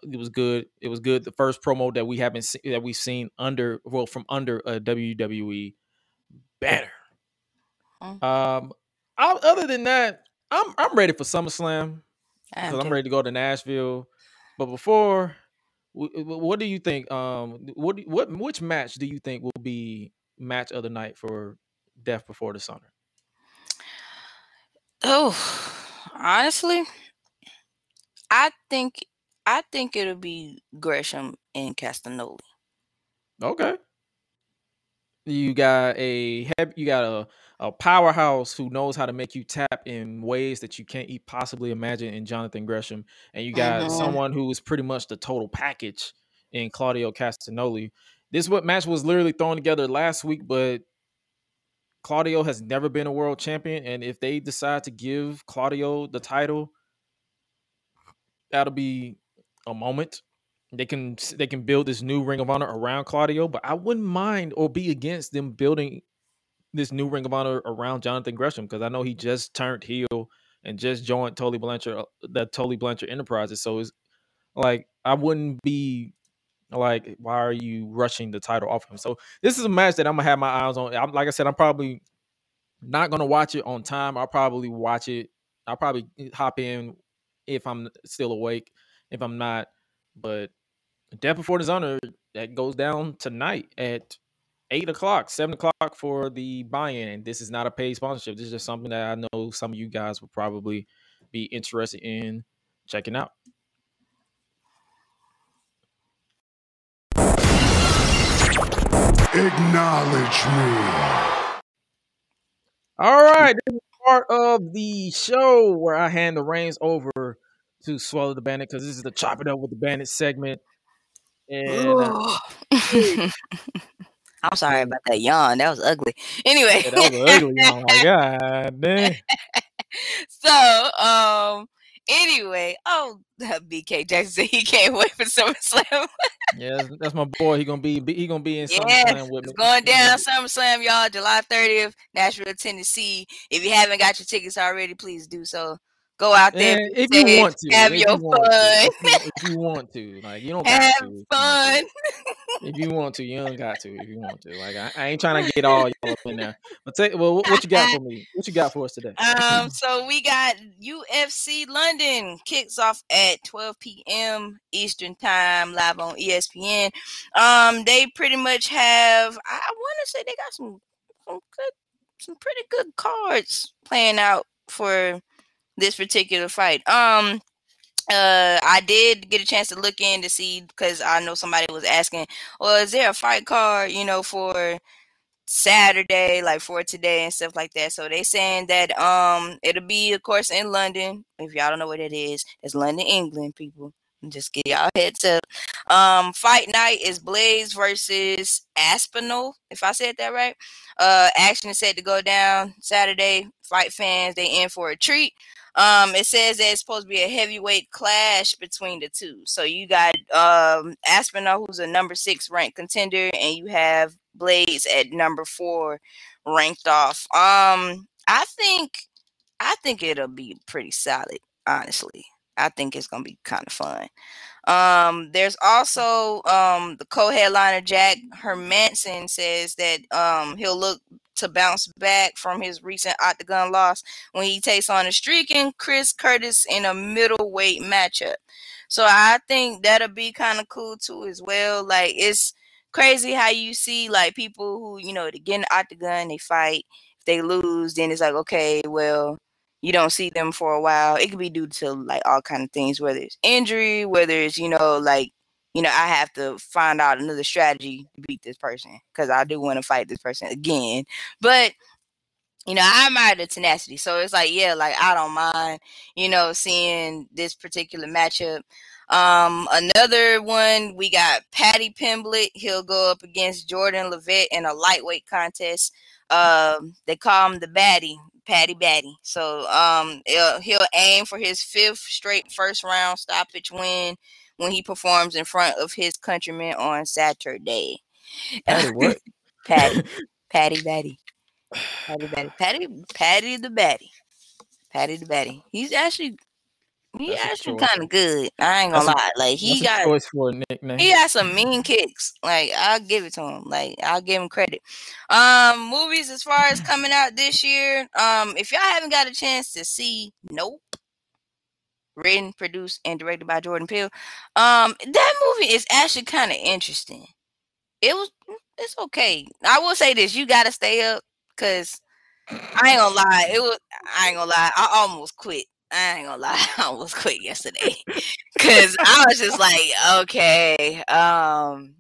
It was good. It was good. The first promo that we haven't seen that we've seen under well from under a WWE banner. Mm. Um, I, other than that, I'm I'm ready for SummerSlam because am I'm ready to go to Nashville. But before, wh- wh- what do you think? Um, what what which match do you think will be match of the night for Death Before Dishonor? Oh, honestly, I think I think it'll be Gresham and Castagnoli. Okay. You got a you got a a powerhouse who knows how to make you tap in ways that you can't possibly imagine in Jonathan Gresham, and you got Mhm. someone who is pretty much the total package in Claudio Castagnoli. This what match was literally thrown together last week, but Claudio has never been a world champion, and if they decide to give Claudio the title, that'll be a moment. They can they can build this new Ring of Honor around Claudio, but I wouldn't mind or be against them building this new Ring of Honor around Jonathan Gresham because I know he just turned heel and just joined Tully Blanchard, that the Tully Blanchard Enterprises. So it's like I wouldn't be like, why are you rushing the title off him? So this is a match that I'm gonna have my eyes on. I'm like I said, I'm probably not gonna watch it on time. I'll probably watch it. I'll probably hop in if I'm still awake. If I'm not, but Death Before Dishonor that goes down tonight at eight o'clock, seven o'clock for the buy-in. This is not a paid sponsorship. This is just something that I know some of you guys will probably be interested in checking out. Acknowledge me. All right, this is part of the show where I hand the reins over to Swallow the Bandit because this is the Chop It Up with the Bandit segment. And uh, I'm sorry about that yawn. That was ugly. Anyway, yeah, that was ugly. God, damn. so um anyway, oh BK Jackson said he can't wait for SummerSlam. Yeah, that's, my boy. He gonna be he gonna be in SummerSlam with it's me. going down SummerSlam, y'all, July 30th, Nashville, Tennessee. If you haven't got your tickets already, please do so. Go out there, And if you want to, have your you fun, if you, if you want to, like you don't have to. if you want to. fun. If you want to, you don't got to. If you want to, like I, I ain't trying to get all y'all up in there. But take well, what, what you got for me? What you got for us today? Um, so we got UFC London kicks off at 12 p.m. Eastern time, live on ESPN. Um, they pretty much have. I, I want to say they got some some good, some pretty good cards playing out for this particular fight. Um, uh, I did get a chance to look in to see because I know somebody was asking, well, is there a fight card, you know, for Saturday, like for today and stuff like that. So they saying that um it'll be of course in London. If y'all don't know what it is, it's London, England, people. Just get y'all heads up. Um fight night is Blaydes versus Aspinall, if I said that right. Uh action is set to go down Saturday. Fight fans, they in for a treat. Um, it says that it's supposed to be a heavyweight clash between the two. So you got um Aspinall, who's a number six ranked contender, and you have Blaydes at number four ranked off. Um, I think I think it'll be pretty solid, honestly. I think it's gonna be kind of fun. Um, there's also um the co-headliner Jack Hermansson says that um he'll look to bounce back from his recent octagon loss when he takes on a streaking Chris Curtis in a middleweight matchup. So I think that'll be kind of cool too as well. Like it's crazy how you see like people who you know they get in the octagon, they fight. If they lose, then it's like okay, well you don't see them for a while. It could be due to like all kind of things, whether it's injury, whether it's you know like you know I have to find out another strategy to beat this person because I do want to fight this person again. But you know I admire the tenacity, so it's like yeah, like I don't mind you know seeing this particular matchup. Um, another one we got Paddy Pimblett. He'll go up against Jordan Leavitt in a lightweight contest. Um, they call him the Batty, Patty Batty. So um, he'll, he'll aim for his fifth straight first round stoppage win when he performs in front of his countrymen on Saturday. Patty, what? Patty, Patty Batty, Patty Batty, Patty, Patty the Batty, Patty the Batty. He's actually he That's actually kind of good. I ain't gonna That's lie. Like he got choice for a nickname. he got some mean kicks. Like I'll give it to him. Like I'll give him credit. Um, movies as far as coming out this year. Um, if y'all haven't got a chance to see Nope, written, produced, and directed by Jordan Peele, um, that movie is actually kind of interesting. It was it's okay. I will say this: you got to stay up because I ain't gonna lie. It was I ain't gonna lie. I almost quit I ain't gonna lie, I almost quit yesterday because I was just like, okay, um,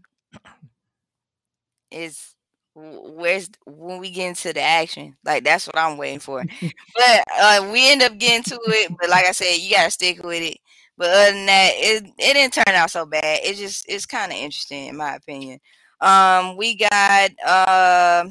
is where's when we get into the action? Like that's what I'm waiting for. but uh, we end up getting to it. But like I said, you gotta stick with it. But other than that, it it didn't turn out so bad. It just it's kind of interesting in my opinion. Um, we got uh,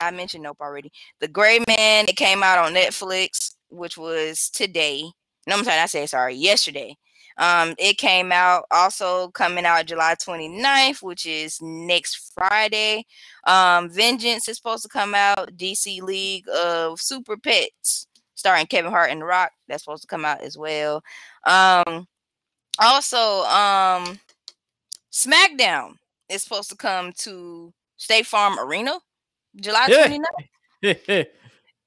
I mentioned Nope already. The Gray Man. It came out on Netflix, which was today. No, I'm sorry, I say sorry, yesterday. Um, it came out also coming out July 29th, which is next Friday. Um, Vengeance is supposed to come out. DC League of Super Pets, starring Kevin Hart and The Rock. That's supposed to come out as well. Um, also, um, SmackDown is supposed to come to State Farm Arena, July Yeah. 29th.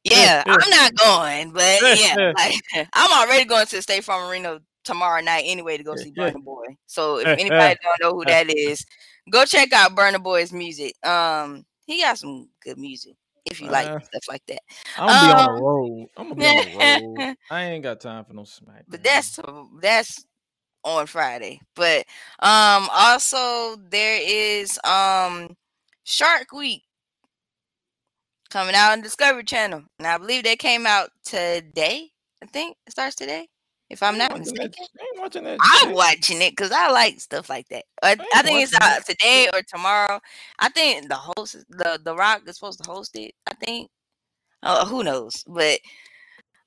Yeah, I'm not going, but yeah, like I'm already going to the State Farm Arena tomorrow night anyway to go see Burna Boy. So if anybody don't know who that is, go check out Burna Boy's music. Um, he got some good music if you like Uh, stuff like that. I'm gonna be on Um, the road. I'm gonna be on the road. I ain't got time for no smack. But that's that's on Friday. But um also there is um Shark Week coming out on Discovery Channel. And I believe they came out today. I think it starts today. If I'm not mistaken. I ain't watching that. I'm watching it because I like stuff like that. I, I ain't think it's out today or tomorrow. I think the host, the the Rock, is supposed to host it. I think. Uh, who knows? But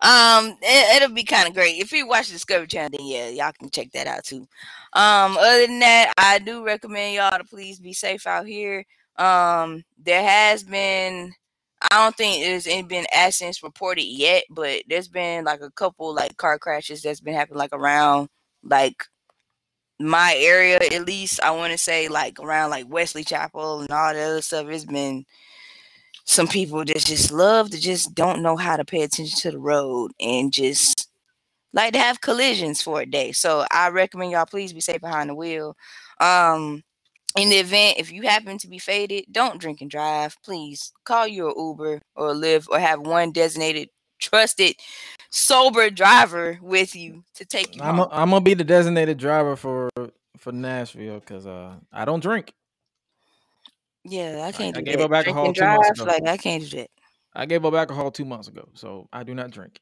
um, it, it'll be kind of great if you watch Discovery Channel. Then yeah, y'all can check that out too. Um, other than that, I do recommend y'all to please be safe out here. Um, there has been. I don't think there's any been accidents reported yet, but there's been like a couple like car crashes that's been happening like around like my area at least. I want to say like around like wesley chapel and all the other stuff. It's been some people that just love to just don't know how to pay attention to the road and just like to have collisions for a day. So i recommend y'all please be safe behind the wheel. Um in the event if you happen to be faded don't drink and drive please call your uber or Lyft or have one designated trusted sober driver with you to take you I'm home. a, I'm gonna be the designated driver for for Nashville because uh I don't drink. Yeah, I can't I do gave that. up alcohol two months ago. like I can't do that. I gave up alcohol two months ago, so I do not drink.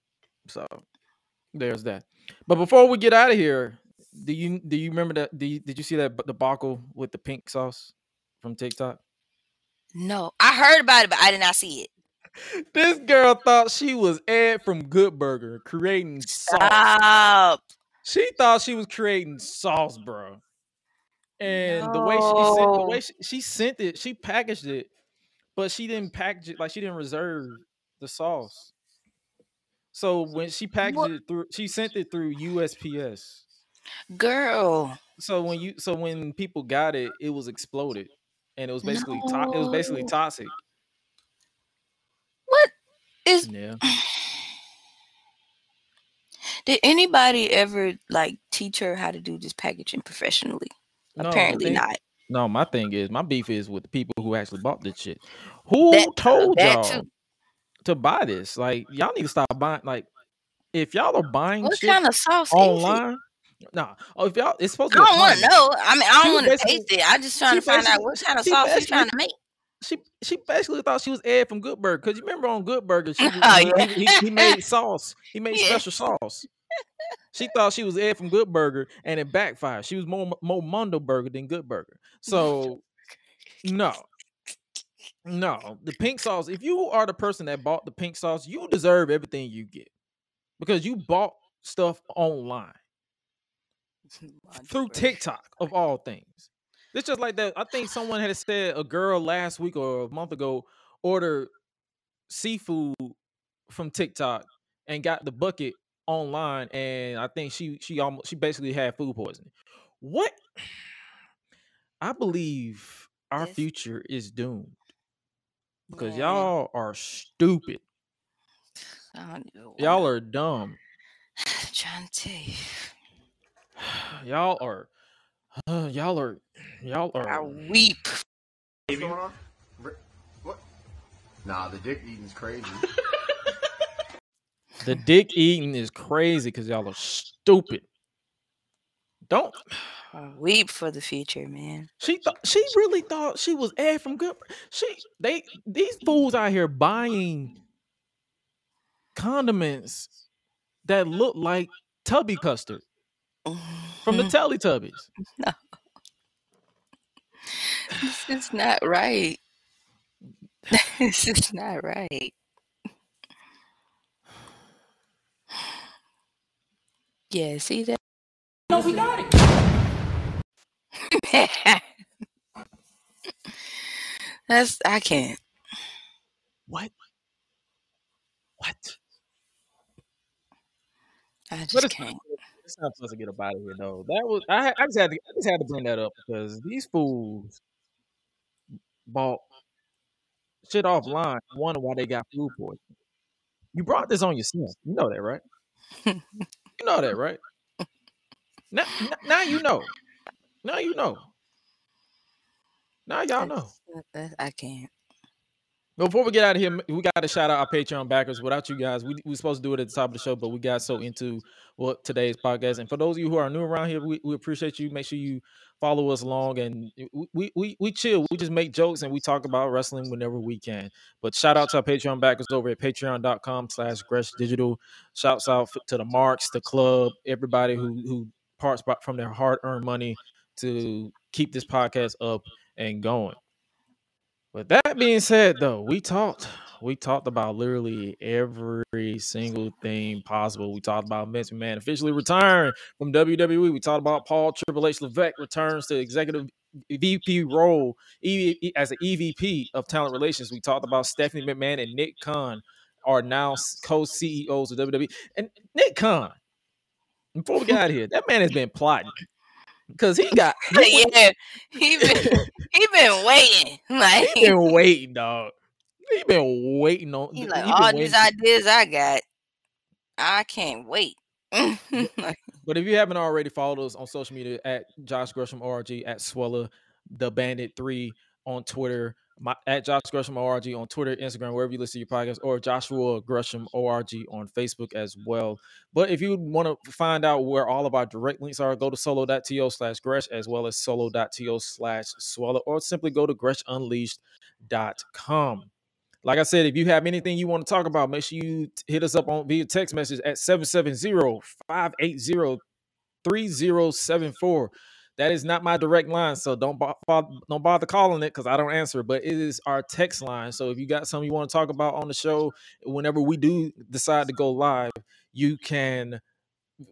So there's that. But before we get out of here, do you do you remember that? You, did you see that debacle with the pink sauce from TikTok? No, I heard about it, but I did not see it. This girl thought she was Ed from Good Burger creating sauce. She thought she was creating sauce, bro. And the way she sent the way she, she sent it, she packaged it, but she didn't package it like she didn't reserve the sauce. So when she packaged it through, she sent it through USPS. Girl. So when you, so when people got it, it was exploded, and it was basically to- it was basically toxic. What is Yeah. did anybody ever like teach her how to do this packaging professionally? No, Apparently thing- not. No, my thing is my beef is with the people who actually bought this shit. Who That- told that y'all too. to buy this? Like y'all need to stop buying. Like if y'all are buying What shit kind of sauce online, nah. Oh, if y'all, it's supposed I to. Be a don't want to know. I mean, I don't want to taste it. I just trying to find out what kind of sauce basically- trying to make. She she basically thought she was Ed from Good Burger because you remember on Good Burger she, Oh, he, yeah. he, he- he made sauce. He made Yeah. special sauce. She thought she was Ed from Good Burger and it backfired. She was more more Mondo Burger than Good Burger. So no. No, the pink sauce. If you are the person that bought the pink sauce, you deserve everything you get because you bought stuff online through TikTok of all things. It's just like that. I think someone had said a girl last week or a month ago ordered seafood from TikTok and got the bucket online, and I think she she almost she basically had food poisoning. What? I believe our future is doomed because Man, y'all are stupid. I don't even Y'all are dumb. trying to tell you. Y'all are. y'all are. Y'all are I are. weep. What's going on? What? Nah, the dick eating's crazy. The dick eating is crazy because y'all are stupid. Don't Uh, Weep for the future, man. she thought she really thought she was Ed from Good. She they these fools out here buying condiments that look like tubby custard from the mm-hmm. Teletubbies. No. This is not right. this is not right. Yeah, see that? No, we got it. That's I can't. What? What? I just it's can't. It's not supposed to get up out of here though. That was I, I just had to I just had to bring that up because these fools bought shit offline. I wonder why they got food poisoning. You brought this on yourself. You know that, right? you know that, right? Now, now you know. Now you know. Now y'all know. I can't. Before we get out of here, we got to shout out our Patreon backers. Without you guys, we we supposed to do it at the top of the show, but we got so into what today's podcast. And for those of you who are new around here, we, we appreciate you. Make sure you follow us along, and we, we we chill. We just make jokes and we talk about wrestling whenever we can. But shout out to our Patreon backers over at Patreon.com/slash Gresh Digital. Shouts out to the Marks, the club, everybody who who parts from their hard earned money to keep this podcast up and going. With that being said, though, we talked. We talked about literally every single thing possible. We talked about Vince McMahon officially retiring from WWE. We talked about Paul Triple H Levesque returns to executive VP role as an EVP of talent relations. We talked about Stephanie McMahon and Nick Khan are now co CEOs of WWE. And Nick Khan, before we get out here, that man has been plotting because he got he yeah, he been he been waiting. Like he been waiting, dog. He been waiting on. he he like been all waiting. these ideas I got. I can't wait. But if you haven't already followed us on social media at Josh Gresham ORG at Suela the Bandit Three on Twitter, my, at Josh Gresham ORG on Twitter, Instagram, wherever you listen to your podcast, or Joshua Gresham ORG on Facebook as well. But if you want to find out where all of our direct links are, go to solo.to slash Gresh as well as solo.to slash Suela, or simply go to GreshUnleashed.com. Like I said, if you have anything you want to talk about, make sure you hit us up on via text message at 770-580-3074. That is not my direct line, so don't don't bother calling it because I don't answer. But it is our text line. So if you got something you want to talk about on the show, whenever we do decide to go live, you can,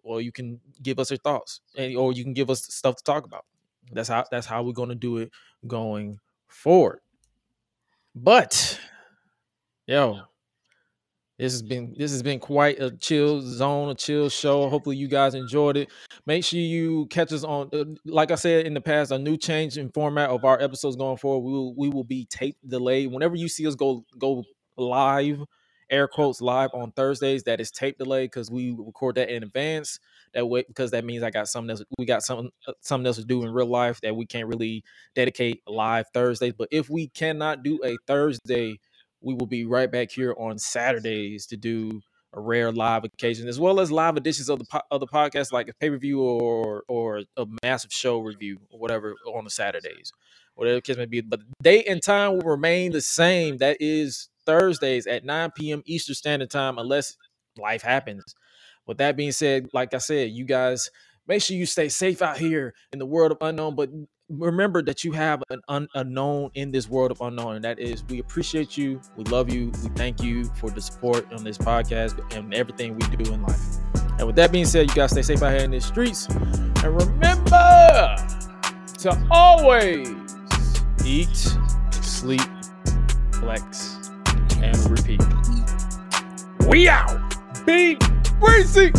well, you can give us your thoughts, and or you can give us stuff to talk about. That's how that's how we're going to do it going forward. But yo, this has been this has been quite a chill zone, a chill show. Hopefully you guys enjoyed it. Make sure you catch us on uh, like I said in the past, a new change in format of our episodes going forward. We will we will be tape delayed. Whenever you see us go go live, air quotes live on Thursdays, that is tape delay because we record that in advance. That way because that means I got something else we got something uh, something else to do in real life that we can't really dedicate live Thursdays. But if we cannot do a Thursday we will be right back here on Saturdays to do a rare live occasion, as well as live editions of the po- of the podcast, like a pay per view or or a massive show review or whatever on the Saturdays, whatever the case may be. But date and time will remain the same. That is Thursdays at 9 p.m. Eastern Standard Time, unless life happens. With that being said, like I said, you guys make sure you stay safe out here in the world of unknown, but remember that you have an un- unknown in this world of unknown and that is we appreciate you we love you we thank you for the support on this podcast and everything we do in life. And with that being said you guys stay safe out here in the streets and remember to always eat sleep flex and repeat. We out. Be breezy